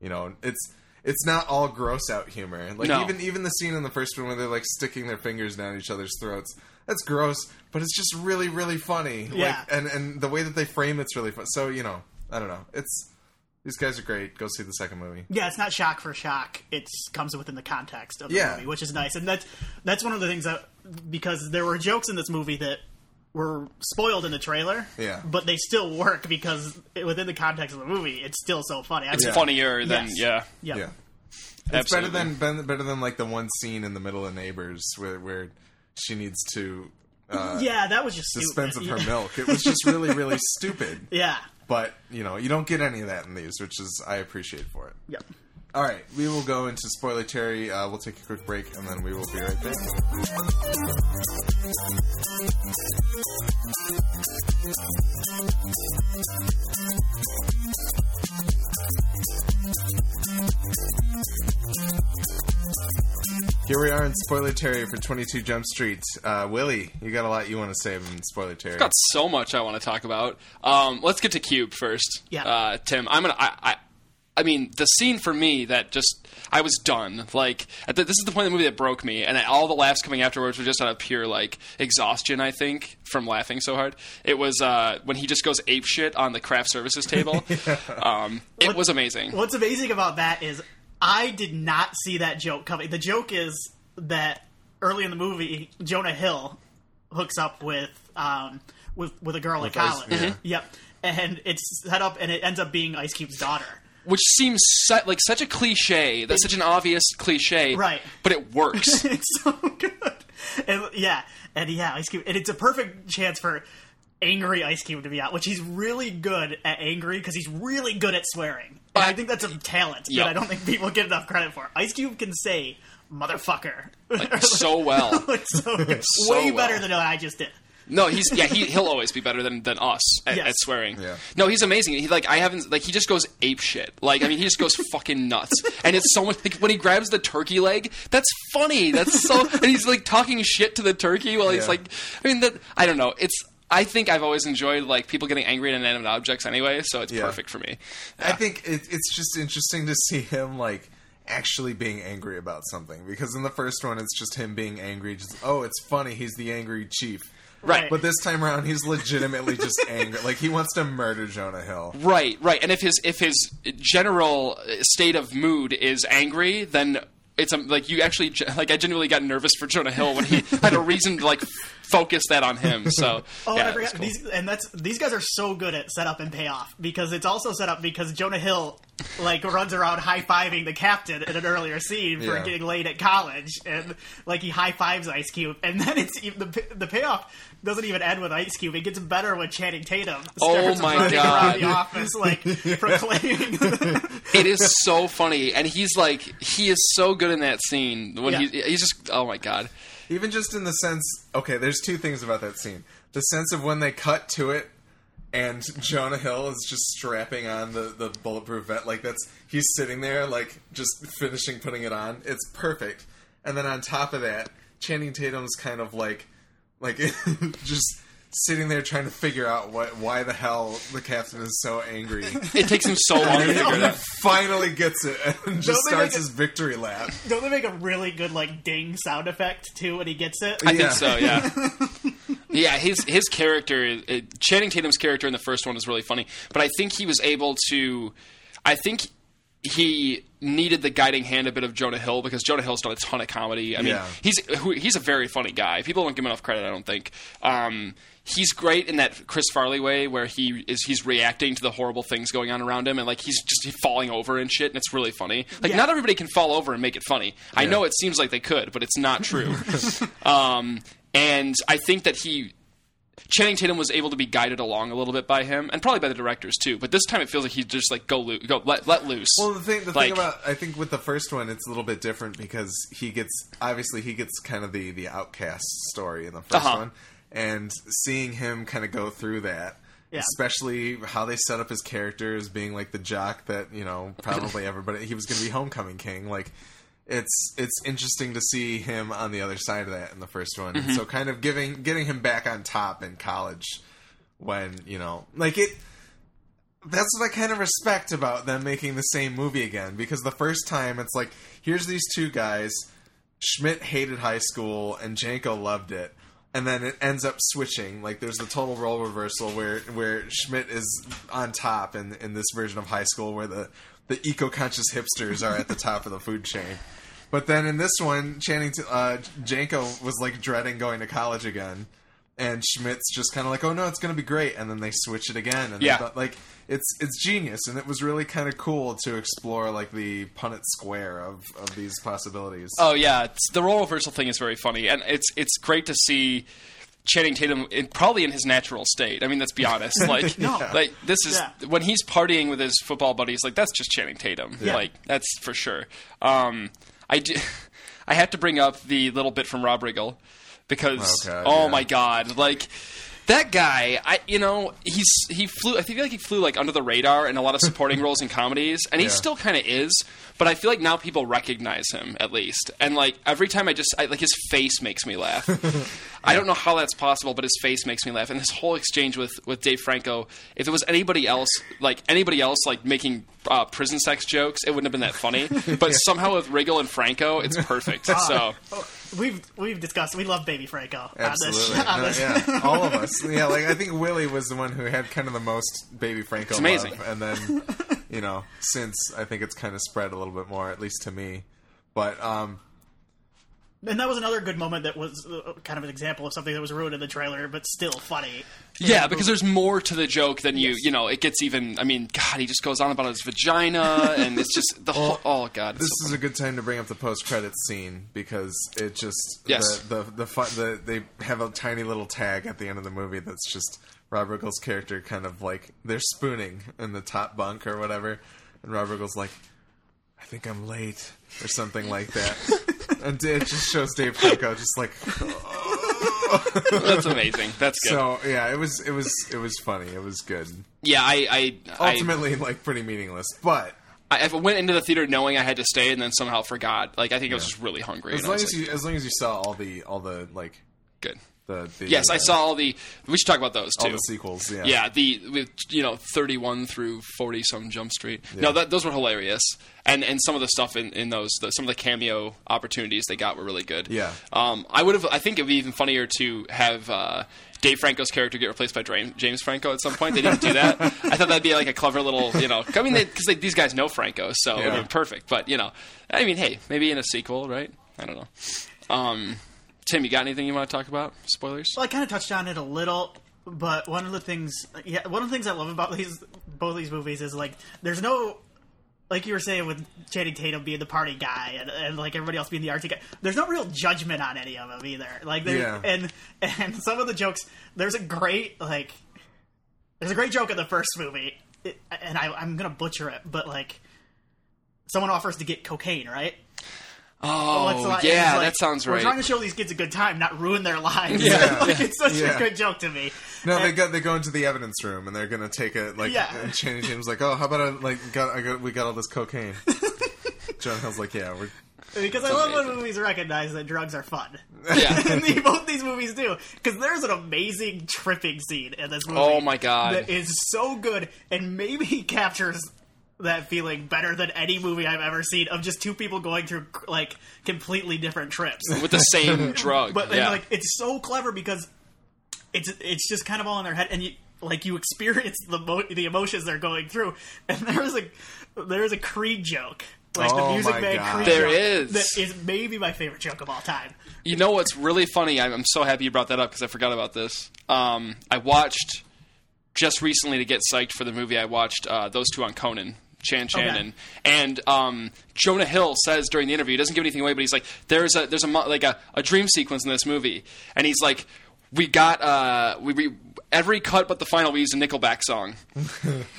you know it's it's not all gross out humor. Like No. even even the scene in the first one where they're like sticking their fingers down each other's throats. That's gross, but it's just really really funny. Yeah. Like and and the way that they frame it's really fun. So you know I don't know. It's these guys are great. Go see the second movie. Yeah, it's not shock for shock. It comes within the context of the Yeah. movie, which is nice. And that's that's one of the things that because there were jokes in this movie that were spoiled in the trailer. Yeah. But they still work because within the context of the movie, it's still so funny. I It's mean, funnier than Yes. yeah. Yeah. Yeah. It's better than better, better than like the one scene in the middle of Neighbors where where she needs to uh, Yeah, that was just dispense of stupid. her milk. It was just really really stupid. Yeah. But you know you don't get any of that in these, which is I appreciate for it. Yep. All right, we will go into spoiler Terry. Uh, we'll take a quick break and then we will be right back. Here we are in spoiler Terry for 22 Jump Street. Uh, Willie, you got a lot you want to say in spoiler Terry. got so much I want to talk about. Um, let's get to Cube first. Yeah. Uh, Tim, I'm gonna. I, I, I mean, the scene for me that just I was done. Like at the, this is the point of the movie that broke me, and all the laughs coming afterwards were just out of pure like exhaustion. I think from laughing so hard. It was uh, when he just goes ape shit on the craft services table. um, it What- was amazing. What's amazing about that is I did not see that joke coming. The joke is that early in the movie, Jonah Hill hooks up with um, with with a girl With at Ice- college. yeah. Yep, and it's set up, and it ends up being Ice Cube's daughter. Which seems su- like such a cliche. That's such an obvious cliche, Right. But it works. it's so good. And yeah, and yeah, Ice Cube, and it's a perfect chance for angry Ice Cube to be out, which he's really good at angry because he's really good at swearing. And I think that's a talent Yep. that I don't think people get enough credit for. Ice Cube can say motherfucker like, so well. Like, so good. So way well. better than what I just did. No, he's yeah. He he'll always be better than, than us at, Yes. at swearing. Yeah. No, he's amazing. He like I haven't like he just goes ape shit. Like I mean he just goes fucking nuts. And it's so much like when he grabs the turkey leg. That's funny. That's so and he's like talking shit to the turkey while he's Yeah. like. I mean that I don't know. It's I think I've always enjoyed like people getting angry at inanimate objects anyway. So it's Yeah. perfect for me. I think it, it's just interesting to see him like actually being angry about something because in the first one it's just him being angry. Just oh, it's funny. He's the angry chief. Right. But this time around, he's legitimately just angry. Like he wants to murder Jonah Hill. Right, right. And if his if his general state of mood is angry, then it's um, like you actually like I genuinely got nervous for Jonah Hill when he had a reason to like focus that on him. So Oh, yeah, and I forgot cool. these, and that's these guys are so good at setup and payoff because it's also set up because Jonah Hill like runs around high fiving the captain in an earlier scene for Yeah. getting laid at college, and like he high fives Ice Cube, and then it's even the the payoff doesn't even end with Ice Cube; it gets better with Channing Tatum. Oh starts my running God. Around the office like proclaiming. it is so funny, and he's like he is so good in that scene when Yeah. he he's just oh my god. Even just in the sense, okay, there's two things about that scene. The sense of when they cut to it and Jonah Hill is just strapping on the, the bulletproof vest. Like, that's, he's sitting there, like, just finishing putting it on. It's perfect. And then on top of that, Channing Tatum's kind of like, like, just sitting there trying to figure out what, why the hell the captain is so angry. It takes him so long to figure it he out. finally gets it and just starts make it- his victory lap. Don't they make a really good like ding sound effect too when he gets it? I Yeah. think so. Yeah. yeah. His his character, is- uh, Channing Tatum's character in the first one is really funny, but I think he was able to. I think he needed the guiding hand a bit of Jonah Hill because Jonah Hill's done a ton of comedy. I mean, Yeah. he's he's a very funny guy. People don't give him enough credit. I don't think. Um, he's great in that Chris Farley way where he is he's reacting to the horrible things going on around him and like he's just falling over and shit and it's really funny. Like Yeah. not everybody can fall over and make it funny. I know it seems like they could, but it's not true. um, and I think that he Channing Tatum was able to be guided along a little bit by him, and probably by the directors too. But this time it feels like he just like go loo- go let, let loose. Well, the thing, the Like- thing about I think with the first one, it's a little bit different because he gets obviously he gets kind of the the outcast story in the 1st Uh-huh. one, and seeing him kind of go through that, Yeah. especially how they set up his character as being like the jock that you know probably everybody he was going to be homecoming king, like. It's it's interesting to see him on the other side of that in the first one. Mm-hmm. So kind of giving getting him back on top in college when, you know, like it that's what I kind of respect about them making the same movie again because the first time it's like here's these two guys Schmidt hated high school and Jenko loved it and then it ends up switching like there's the total role reversal where where Schmidt is on top in in this version of high school where the the eco-conscious hipsters are at the top of the food chain but then in this one Channing uh Jenko was like dreading going to college again and Schmidt's just kind of like, "Oh no, it's going to be great," and then they switch it again, and Yeah. they thought, like it's it's genius, and it was really kind of cool to explore like the Punnett square of of these possibilities. Oh yeah, it's, the role reversal thing is very funny, and it's it's great to see Channing Tatum in, probably in his natural state. I mean, let's be honest. Like, No. like this is Yeah. when he's partying with his football buddies. Like that's just Channing Tatum. Yeah. Like that's for sure. Um, I do, I have to bring up the little bit from Rob Riggle because Oh, God, oh yeah. my god, like that guy, I you know, he's he flew. I feel like he flew like under the radar in a lot of supporting roles in comedies, and he Yeah. still kind of is. But I feel like now people recognize him at least, and like every time I just I, like his face makes me laugh. I don't know how that's possible, but his face makes me laugh. And this whole exchange with with Dave Franco, if it was anybody else, like anybody else, like making uh, prison sex jokes, it wouldn't have been that funny. But somehow with Riggle and Franco, it's perfect. So We've we've discussed. We love Baby Franco. on this- Absolutely. on No, this- yeah, all of us. Yeah, like I think Willie was the one who had kind of the most baby Franco It's amazing. love, and then you know, since I think it's kind of spread a little bit more, at least to me. But um, And that was another good moment that was uh, kind of an example of something that was ruined in the trailer, but still funny. Yeah, because there's more to the joke than you. You know, it gets even. I mean, God, he just goes on about his vagina, and it's just the whole. Oh God, this so is a good time to bring up the post credits scene because it just Yes. the the the, fun, the they have a tiny little tag at the end of the movie that's just Rob Riggle's character kind of like they're spooning in the top bunk or whatever, and Rob Riggle's like, "I think I'm late" or something like that, and it just shows Dave Franco just like. that's amazing. That's good. So yeah, it was it was it was funny. It was good. yeah, I I, I Ultimately, like pretty meaningless, but I, I went into the theater knowing I had to stay, and then somehow forgot. Like I think I was just really hungry. as long as like, you as long as you saw all the all the like good. The, the Yes, I uh, saw all the. We should talk about those too. all the sequels. Yeah, Yeah, the with you know thirty one through forty some Jump Street. No, that, those were hilarious, and and some of the stuff in, in those the, some of the cameo opportunities they got were really good. Yeah. um, I would have. I think it'd be even funnier to have. Uh, Dave Franco's character get replaced by James Franco at some point. They didn't do that. I thought that'd be like a clever little, you know. I mean, because these guys know Franco, so it'd be perfect. But you know, I mean, hey, maybe in a sequel, right? I don't know. Um, Tim, you got anything you want to talk about? Spoilers? Well, I kind of touched on it a little, but one of the things, yeah, one of the things I love about these both these movies is like there's no, like you were saying with Channing Tatum being the party guy and, and like everybody else being the artsy guy. There's no real judgment on any of them either. Like there, Yeah. and and some of the jokes. There's a great like, there's a great joke in the first movie, it, and I, I'm gonna butcher it, but like. Someone offers to get cocaine, right? Oh, It's like- yeah, like, that sounds right. We're trying to show these kids a good time, not ruin their lives. Yeah. like, it's such Yeah. a good joke to me. No, they go they go into the evidence room and they're gonna take it like. Yeah. And Channing Tatum's like, oh, how about I like got I got we got all this cocaine. John Hill's like, yeah, we're Because I love when movies recognize that drugs are fun. Yeah. and both these movies do. Because there's an amazing tripping scene in this movie. Oh my God. That is so good and maybe captures that feeling better than any movie I've ever seen of just two people going through like completely different trips. with the same drug. But and, yeah. like it's so clever because it's it's just kind of all in their head, and you like you experience the mo- the emotions they're going through. And there's a there's a Creed joke, like the Oh Music my Man God. Creed There joke is. that is maybe my favorite joke of all time. you know what's really funny? I'm, I'm so happy you brought that up because I forgot about this. Um, I watched just recently to get psyched for the movie. I watched uh, those two on Conan. Chan Shannon and um, Jonah Hill says during the interview, he doesn't give anything away, but he's like, "There's a there's a like a, a dream sequence in this movie," and he's like, "We got uh, we, we every cut but the final we used a Nickelback song,"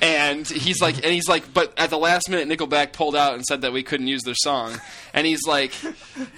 and he's like, and he's like, but at the last minute, Nickelback pulled out and said that we couldn't use their song, and he's like,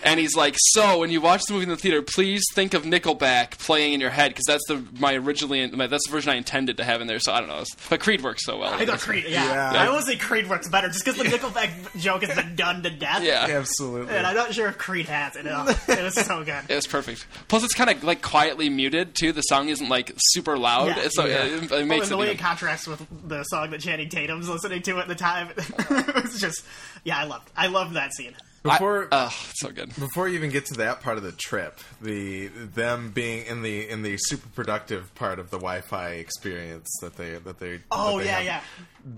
and he's like, so when you watch the movie in the theater, please think of Nickelback playing in your head because that's the my originally my, that's the version I intended to have in there. So I don't know, but Creed works so well. I thought Creed, yeah, Yeah. I always say Creed works better just because the Nickelback joke has been done to death. yeah. absolutely. And I'm not sure if Creed has it. Oh, it was so good. It was perfect. Plus, it's kind of like quietly muted too. The song isn't like super loud, Yeah. so Yeah. it, it makes and the it. way even- it contrasts with the song that Channing Tatum's listening to at the time, it was just, yeah, I loved, I loved that scene. Before oh, it's so good. before you even get to that part of the trip, the them being in the in the super productive part of the WHYPHY experience that they that they Oh that they yeah, have. yeah.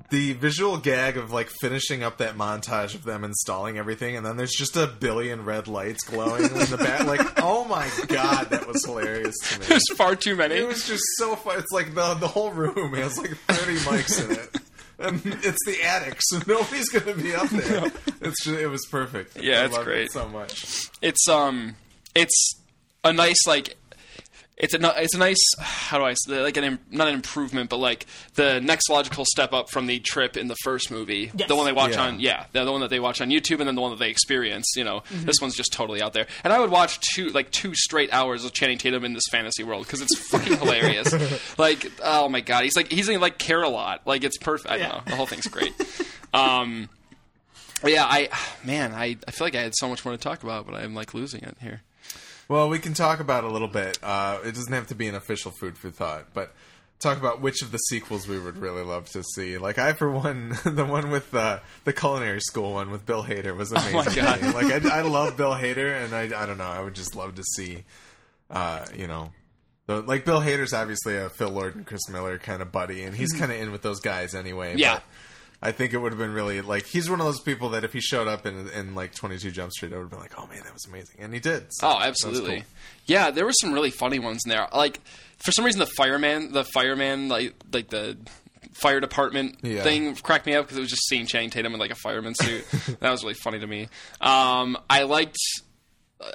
the visual gag of like finishing up that montage of them installing everything, and then there's just a billion red lights glowing in the back. Like, oh my god, that was hilarious to me. There's far too many. It was just so fun. It's like the the whole room has like 30 mics in it. And it's the attic, so nobody's gonna be up there. It's just, it was perfect. Yeah, I it's loved it great. so much. it's um, it's a nice like. It's a it's a nice how do I say like an not an improvement but like the next logical step up from the trip in the first movie. Yes. the one they watch Yeah. on yeah the, the one that they watch on YouTube and then the one that they experience you know. This one's just totally out there. And I would watch two like two straight hours of Channing Tatum in this fantasy world because it's fucking hilarious. Like oh my god he's like he's in like care a lot. Like it's perfect. I don't Yeah. know. The whole thing's great. Um but yeah I man I I feel like I had so much more to talk about but I'm like losing it here. Well, we can talk about a little bit. Uh, it doesn't have to be an official food for thought, but talk about which of the sequels we would really love to see. Like I, for one, the one with uh, the culinary school one with Bill Hader was amazing. Oh my God. Like I, I love Bill Hader, and I, I don't know, I would just love to see, uh, you know. the- Like Bill Hader's obviously a Phil Lord and Chris Miller kind of buddy, and he's kind of in with those guys anyway. Mm-hmm. Yeah. but I think it would have been really like he's one of those people that if he showed up in in like Twenty Two Jump Street, I would have been like, oh man, that was amazing, and he did. So Oh, absolutely. cool. Yeah, there were some really funny ones in there. Like for some reason, the fireman, the fireman, like like the fire department Yeah. thing cracked me up because it was just seeing Channing Tatum in like a fireman suit. that was really funny to me. Um, I liked.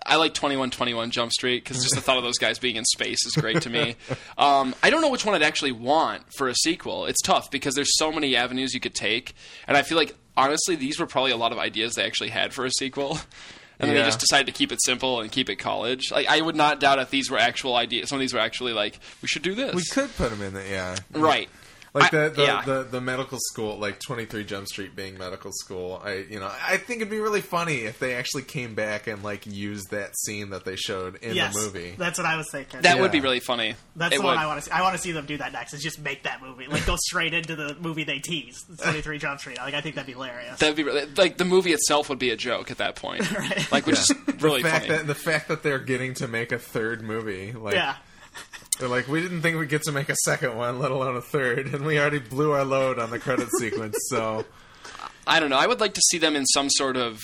I like 2121 Jump Street because just the thought of those guys being in space is great to me. Um, I don't know which one I'd actually want for a sequel. It's tough because there's so many avenues you could take, and I feel like honestly these were probably a lot of ideas they actually had for a sequel. And then Yeah. they just decided to keep it simple and keep it college. Like I would not doubt if these were actual ideas. Some of these were actually like we should do this. We could put them in the yeah, right. Like I- the the, yeah. the the medical school, like Twenty Three Jump Street being medical school. I you know I think it'd be really funny if they actually came back and like used that scene that they showed in yes, the movie. that's what I was thinking. That Yeah. would be really funny. That's it the would. one I want to see. I want to see them do that next. Is just make that movie, like go straight into the movie they tease, Twenty Three Jump Street. Like I think that'd be hilarious. That'd be really, like the movie itself would be a joke at that point. Right. Like which is really the fact funny. that the fact that they're getting to make a third movie, like yeah, they're like, we didn't think we'd get to make a second one, let alone a third, and we already blew our load on the credit sequence. So I don't know. I would like to see them in some sort of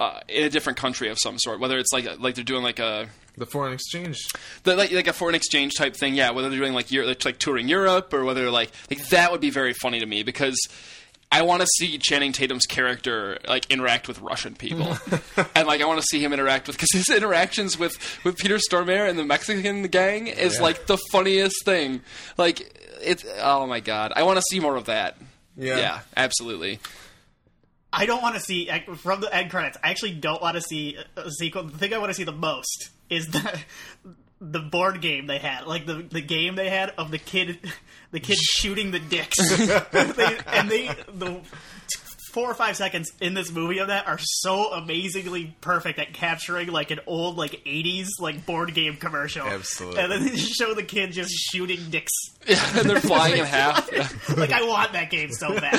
uh, in a different country of some sort. Whether it's like like they're doing like a the foreign exchange, the, like like a foreign exchange type thing. Yeah, whether they're doing like Euro- like touring Europe or whether like like that would be very funny to me because. I want to see Channing Tatum's character like interact with Russian people, and like I want to see him interact with because his interactions with with Peter Stormare and the Mexican gang is Yeah. like the funniest thing. Like it's oh my god, I want to see more of that. Yeah. yeah, absolutely. I don't want to see from the end credits. I actually don't want to see a sequel. The thing I want to see the most is the the board game they had, like the the game they had of the kid, the kid shooting the dicks, They- and they the four or five seconds in this movie of that are so amazingly perfect at capturing like an old like 80s like board game commercial Absolutely. and then they just show the kid just shooting dicks and they're flying in half. like i want that game so bad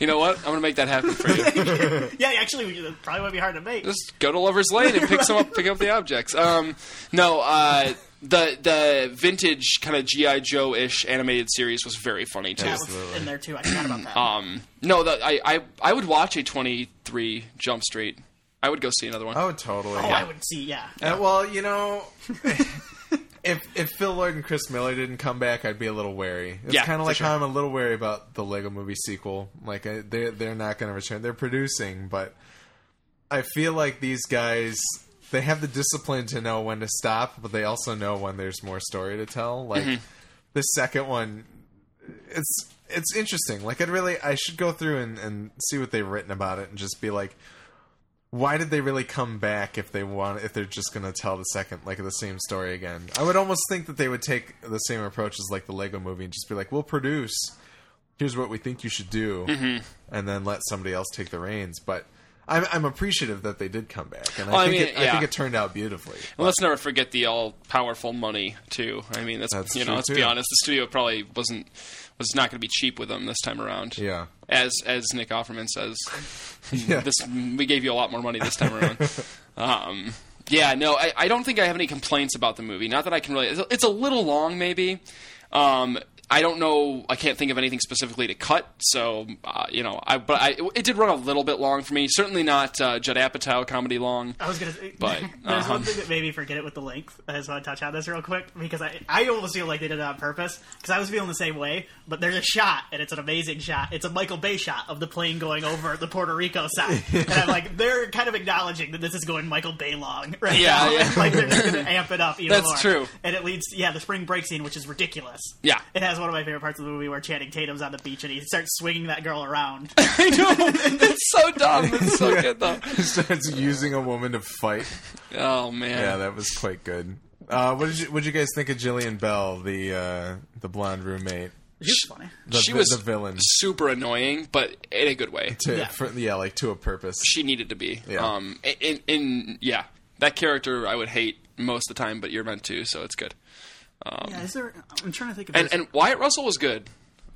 You know what? I'm gonna make that happen for you. yeah actually it probably would be hard to make Just go to Lover's Lane and pick some up, pick up the objects. Um, no, uh, the the vintage kind of GI Joe ish animated series was very funny too. that was Absolutely. in there too i forgot about that Um, no, the, I, I I would watch a 23 Jump Street. I would go see another one. oh totally. oh i would see yeah Uh, well, you know, if if Phil Lord and Chris Miller didn't come back, I'd be a little wary. It's Yeah, kind of like sure. how I'm a little wary about the Lego Movie sequel. Like I, they're they're not going to return. They're producing, but I feel like these guys they have the discipline to know when to stop, but they also know when there's more story to tell. Like Mm-hmm. the second one, it's it's interesting. Like I'd really I should go through and, and see what they've written about it and just be like why did they really come back if they want if they're just going to tell the second like the same story again i would almost think that they would take the same approach as like the lego movie and just be like we'll produce here's what we think you should do Mm-hmm. and then let somebody else take the reins but i'm, I'm appreciative that they did come back and i, Well, I think, mean, it, I yeah. think it turned out beautifully And let's never forget the all powerful money too. I mean, that's, That's you know, true, let's too. be honest. The studio probably wasn't was not going to be cheap with them this time around. yeah As as Nick Offerman says, yeah this we gave you a lot more money this time around. um, yeah, no, I, I don't think I have any complaints about the movie. Not that I can really. It's a, it's a little long, maybe. Um, I don't know. I can't think of anything specifically to cut. So uh, you know, I but I it did run a little bit long for me. Certainly not uh, Judd Apatow comedy long. I was gonna say, But, there's um, one thing that made me forget it with the length. I just want to touch on this real quick because I I almost feel like they did it on purpose because I was feeling the same way. But there's a shot and it's an amazing shot. It's a Michael Bay shot of the plane going over the Puerto Rico side, and I'm like, they're kind of acknowledging that this is going Michael Bay long, right? Yeah, now. yeah. like they're just gonna amp it up even That's more. true. And it leads, yeah, the spring break scene, which is ridiculous. Yeah. It has one of my favorite parts of the movie where Channing Tatum's on the beach and he starts swinging that girl around. I know. It's so dumb. It's so good though. starts using a woman to fight. Oh man. Yeah, that was quite good. Uh, what did you what did you guys think of Jillian Bell, the uh, the blonde roommate? She's funny. The, she vi- was the villain. super annoying, but in a good way. To, Yeah. For, yeah, like to a purpose. She needed to be. Yeah. Um. In, in yeah, that character I would hate most of the time, but you're meant to, so it's good. Yeah, is there? I'm trying to think of. And and Wyatt Russell was good.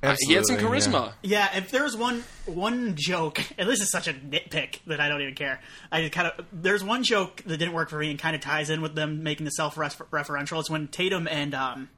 Uh, he had some charisma. Yeah, if there's one one joke, and this is such a nitpick that I don't even care. I kind of there's one joke that didn't work for me and kind of ties in with them making the self referential. It's when Tatum and um,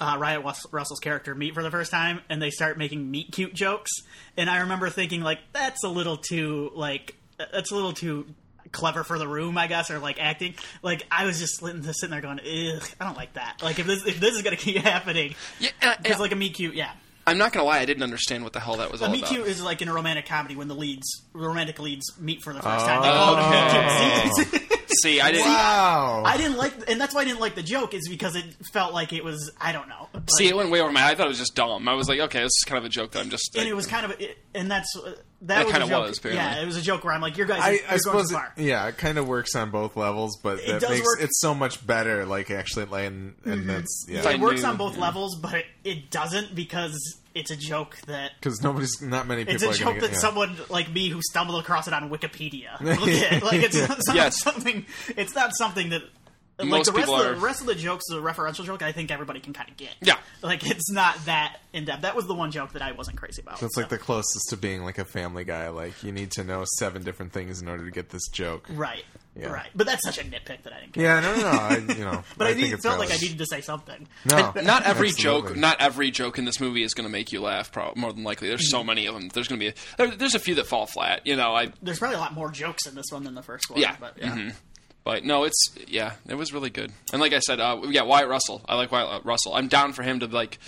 uh, Wyatt Russell's character meet for the first time, and they start making meet cute jokes. And I remember thinking like that's a little too like that's a little too clever for the room, I guess, or like acting. Like I was just sitting sitting there going, Ugh, I don't like that. Like if this if this is gonna keep happening, Yeah, and I- because like a meet cute, yeah. I'm not gonna lie, I didn't understand what the hell that was all A meet about. cute is like in a romantic comedy when the leads, romantic leads, meet for the first Oh, time. They call it a meet cute. See, See, I didn't. Wow. I didn't like, and that's why I didn't like the joke is because it felt like it was, I don't know. Like, See, it went way over my head. I thought it was just dumb. I was like, okay, this is kind of a joke that I'm just. and it was kind of, it, and that's uh, that, That was kinda a joke. was, apparently. yeah, it was a joke where I'm like, you guys, I, you're I going suppose, too it, far. yeah, it kind of works on both levels, but It that does makes work- it's so much better. Like actually, like, and, and mm-hmm. that's It yeah, I works knew- on both yeah. levels, but it, it doesn't because it's a joke that because nobody's not many people. It's a are joke gonna that yeah. someone like me who stumbled across it on Wikipedia. Look at like it's not, not Yes. something. It's not something that like Most the rest people of the are- rest of the jokes, the referential joke. I think everybody can kind of get. Yeah. like it's not that in depth. That was the one joke that I wasn't crazy about. That's so. like the closest to being like a Family Guy. Like you need to know seven different things in order to get this joke. right, Yeah. right. But that's such a nitpick that I didn't. Care. Yeah, no, no, no. I, you know, But I, think need, it's felt like I needed to say something. No, not every absolutely. joke, not every joke in this movie is going to make you laugh. Pro- more than likely, there's Mm-hmm. so many of them. There's going to be there, there's a few that fall flat. You know, I There's probably a lot more jokes in this one than the first one. Yeah. but yeah. But no, it's yeah, it was really good. And like I said, uh, yeah, Wyatt Russell. I like Wyatt Russell. I'm down for him to like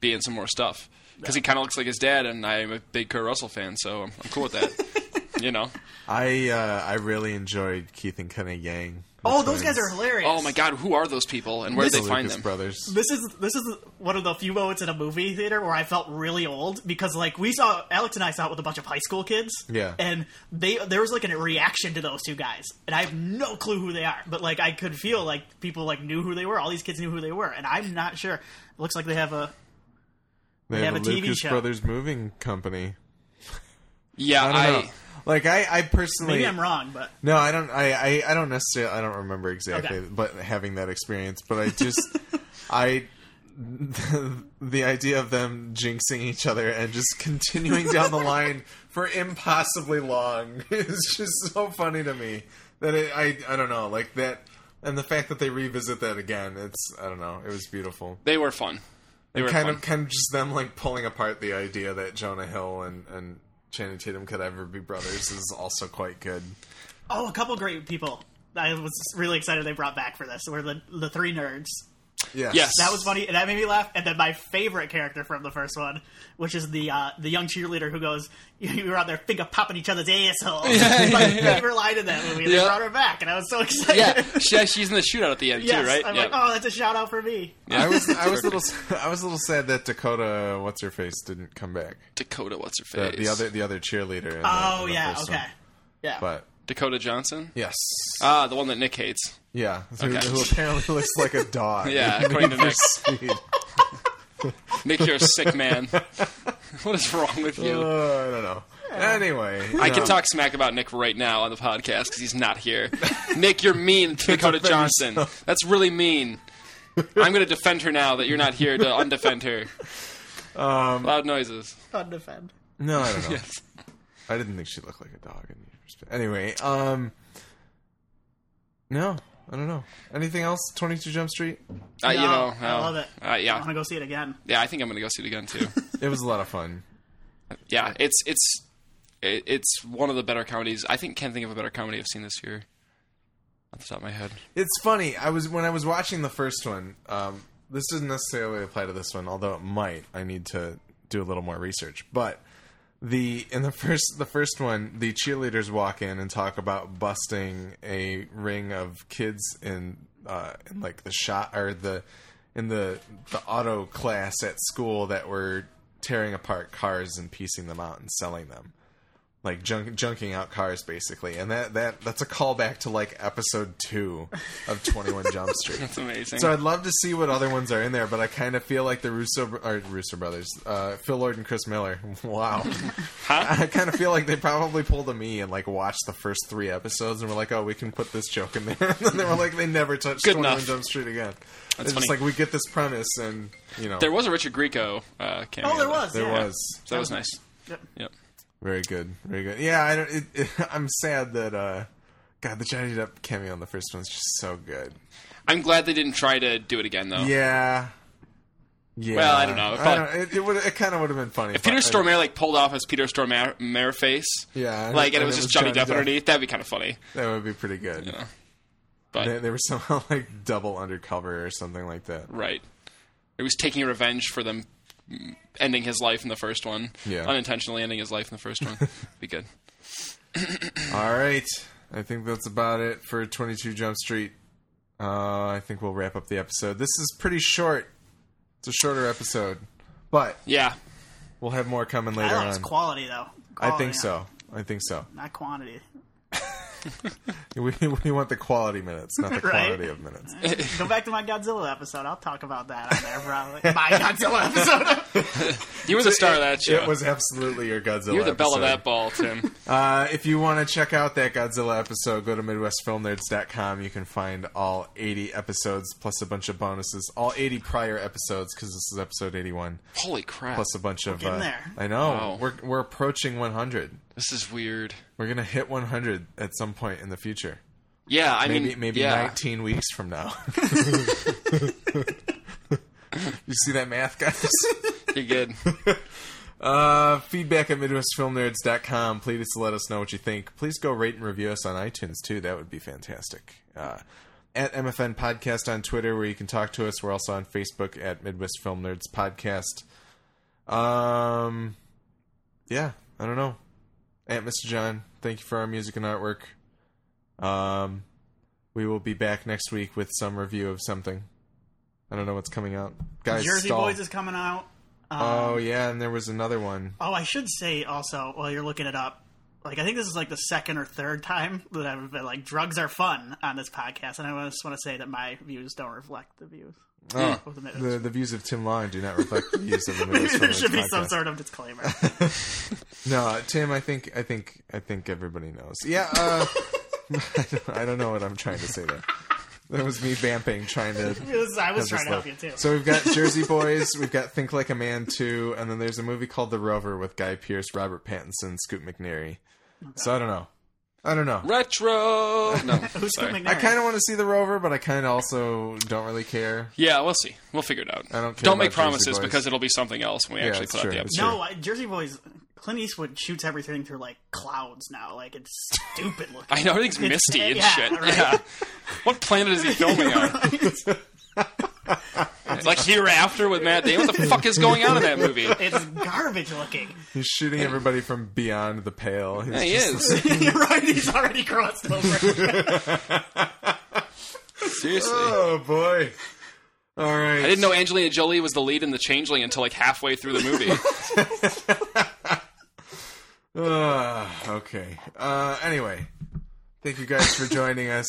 be in some more stuff because he kind of looks like his dad, and I'm a big Kurt Russell fan, so I'm, I'm cool with that. you know. I uh, I really enjoyed Keith and Kenny Yang. The Oh, those twins. guys are hilarious. Oh my God, who are those people, and where The did they find Lucas them? brothers. this is this is one of the few moments in a movie theater where I felt really old because like we saw Alex and I saw it with a bunch of high school kids. Yeah. And they there was like a reaction to those two guys. And I have no clue who they are. But like I could feel like people like knew who they were. All these kids knew who they were. And I'm not sure. It looks like they have a They They have, have a, a TV Lucas show. Brothers moving company. Yeah, I don't I, know. Like I, I personally, maybe I'm wrong, but No, I don't. I, I, I don't necessarily. I don't remember exactly, Okay. but having that experience. But I just, I, the idea of them jinxing each other and just continuing down the line for impossibly long is just so funny to me that it, I, I don't know, like that, and the fact that they revisit that again. It's, I don't know. It was beautiful. they were fun. They were kind fun. of, kind of just them like pulling apart the idea that Jonah Hill and and Channing Tatum could ever be brothers is also quite good. oh, a couple great people. I was really excited they brought back for this. Were the the three nerds. Yes. Yes. That was funny, and that made me laugh. And then my favorite character from the first one, which is the uh, the young cheerleader who goes, "You were out there finger popping each other's assholes." my favorite line in that movie. They brought her back, and I was so excited. yeah, she, she's in the shootout at the end yes, too, right? I'm yeah. like, oh, that's a shout out for me. I was I was a little I was a little sad that Dakota what's her face didn't come back. Dakota, what's her face? the other the other cheerleader. In the, Oh in the yeah, first okay, one. yeah. But Dakota Johnson. yes, Ah, the one that Nick hates. yeah, who, Okay. who apparently looks like a dog. Yeah, according to Nick. Speed. Nick, you're a sick man. what is wrong with you? Uh, I don't know. Anyway, I no. can talk smack about Nick right now on the podcast because he's not here. Nick, you're mean to Dakota defend Johnson. yourself. That's really mean. I'm going to defend her now that you're not here to undefend her. Um, Loud noises. Undefend. No, I don't know. Yes. I didn't think she looked like a dog. In anyway, um, no, I don't know. Anything else? Twenty Two Jump Street. Uh, you No, know, I uh, love it. Uh, I want yeah, to go see it again. yeah. I think I'm going to go see it again too. It was a lot of fun. yeah, it's it's it, it's one of the better comedies. I think can't think of a better comedy I've seen this year. Off the top of my head. It's funny. I was when I was watching the first one. Um, this doesn't necessarily apply to this one, although it might. I need to do a little more research. But the in the first the first one, the cheerleaders walk in and talk about busting a ring of kids in uh, in like the shot or the in the the auto class at school that were tearing apart cars and piecing them out and selling them like junk, junking out cars basically and that that that's a callback to like episode 2 of 21 jump street That's amazing. so I'd love to see what other ones are in there, but I kind of feel like the Russo or Russo brothers, uh, Phil Lord and Chris Miller. Wow, Huh? I kind of feel like they probably pulled a me and like watched the first three episodes and were like, "Oh, we can put this joke in there." and then they were like, they never touched Good Twenty One enough. Jump Street again. That's it's funny. just like we get this premise, and you know, There was a Richard Grieco uh, cameo. Oh, there was. there yeah. was So that was nice. Yep. Yep. Very good, very good. Yeah, I don't. It, it, I'm sad that. uh God, the Johnny Depp cameo on the first one is just so good. I'm glad they didn't try to do it again, though. Yeah. Yeah. Well, I don't know. I don't, it it, would, it kind of would have been funny. If Peter Stormare like pulled off his Peter Stormare face, Yeah, like and, and it was just Johnny, Depp, underneath, that'd be kind of funny. That would be pretty good. Yeah. But They, they were somehow like double undercover or something like that. right, it was taking revenge for them ending his life in the first one. Yeah. unintentionally ending his life in the first one. be good. All right, I think that's about it for 22 Jump Street. Uh, I think we'll wrap up the episode. This is pretty short. It's a shorter episode, but Yeah, we'll have more coming later thought it was on. quality though. I Quality, think so. I think so. Not quantity. We, we want the quality minutes, not the Right? quantity of minutes. Go back to my Godzilla episode. I'll talk about that on there probably. my Godzilla episode. you were the star of that show. It was absolutely your Godzilla. You're the bell of that ball, Tim. Uh, if you want to check out that Godzilla episode, go to MidwestFilmNerds.com. You can find all 80 episodes plus a bunch of bonuses. All 80 prior episodes because this is episode 81. Holy crap! Plus a bunch of. uh, there. I know. Wow. We're we're approaching 100. This is weird. We're gonna hit 100 at some point in the future. Yeah, I Maybe mean, maybe yeah. 19 weeks from now. you see that math, guys? You're good. Uh, feedback at MidwestFilmNerds.com. Please let us know what you think. Please go rate and review us on iTunes, too. That would be fantastic. Uh, at MFN Podcast on Twitter, where you can talk to us. We're also on Facebook at Midwest Film Nerds Podcast. Um, yeah, I don't know. At Mr. John, thank you for our music and artwork. Um, we will be back next week with some review of something. I don't know what's coming out. Guys, Jersey stall. Boys is coming out. Um, Oh yeah, and there was another one. Oh, I should say also while you're looking it up, like I think this is like the second or third time that I've been like drugs are fun on this podcast, and I just want to say that my views don't reflect the views. Oh, of the the, views of Tim Long do not reflect the views of the Midwest there should be some sort of disclaimer. No, uh, Tim, I think, I think, I think everybody knows. Yeah, uh, I don't know what I'm trying to say there. That was me vamping, trying to. Because I was trying this to help you too. So we've got Jersey Boys, we've got Think Like a Man too, and then there's a movie called The Rover with Guy Pearce, Robert Pattinson, Scoot McNairy. So I don't know. I don't know. Retro. No, Who's sorry. Scoot McNairy? I kind of want to see The Rover, but I kind of also don't really care. Yeah, we'll see. We'll figure it out. I don't care Don't make about Jersey promises Boys. because it'll be something else when we Yeah, actually it's put out true. the It's episode. No, I- Jersey Boys. Clint Eastwood shoots everything through like clouds now. Like it's stupid looking. I know everything's misty and yeah, shit. right. Yeah. What planet is he filming on? like Hereafter with Matt Damon? What the fuck is going on in that movie? it's garbage looking. He's shooting everybody from beyond the pale. He's Yeah, he just- is. You're right. He's already crossed over. Seriously. Oh boy! All right. I didn't know Angelina Jolie was the lead in The Changeling until like halfway through the movie. Uh, okay. Uh, anyway, thank you guys for joining us.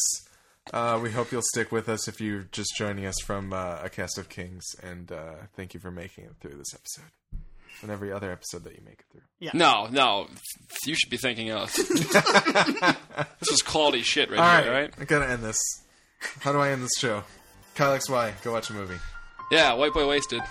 Uh, we hope you'll stick with us if you're just joining us from uh, a cast of kings, and uh, thank you for making it through this episode and every other episode that you make it through. Yeah. no, no. You should be thanking us. this is quality shit right All here, right, right? I gotta end this. How do I end this show? Kyle XY, go watch a movie. Yeah, White Boy Wasted.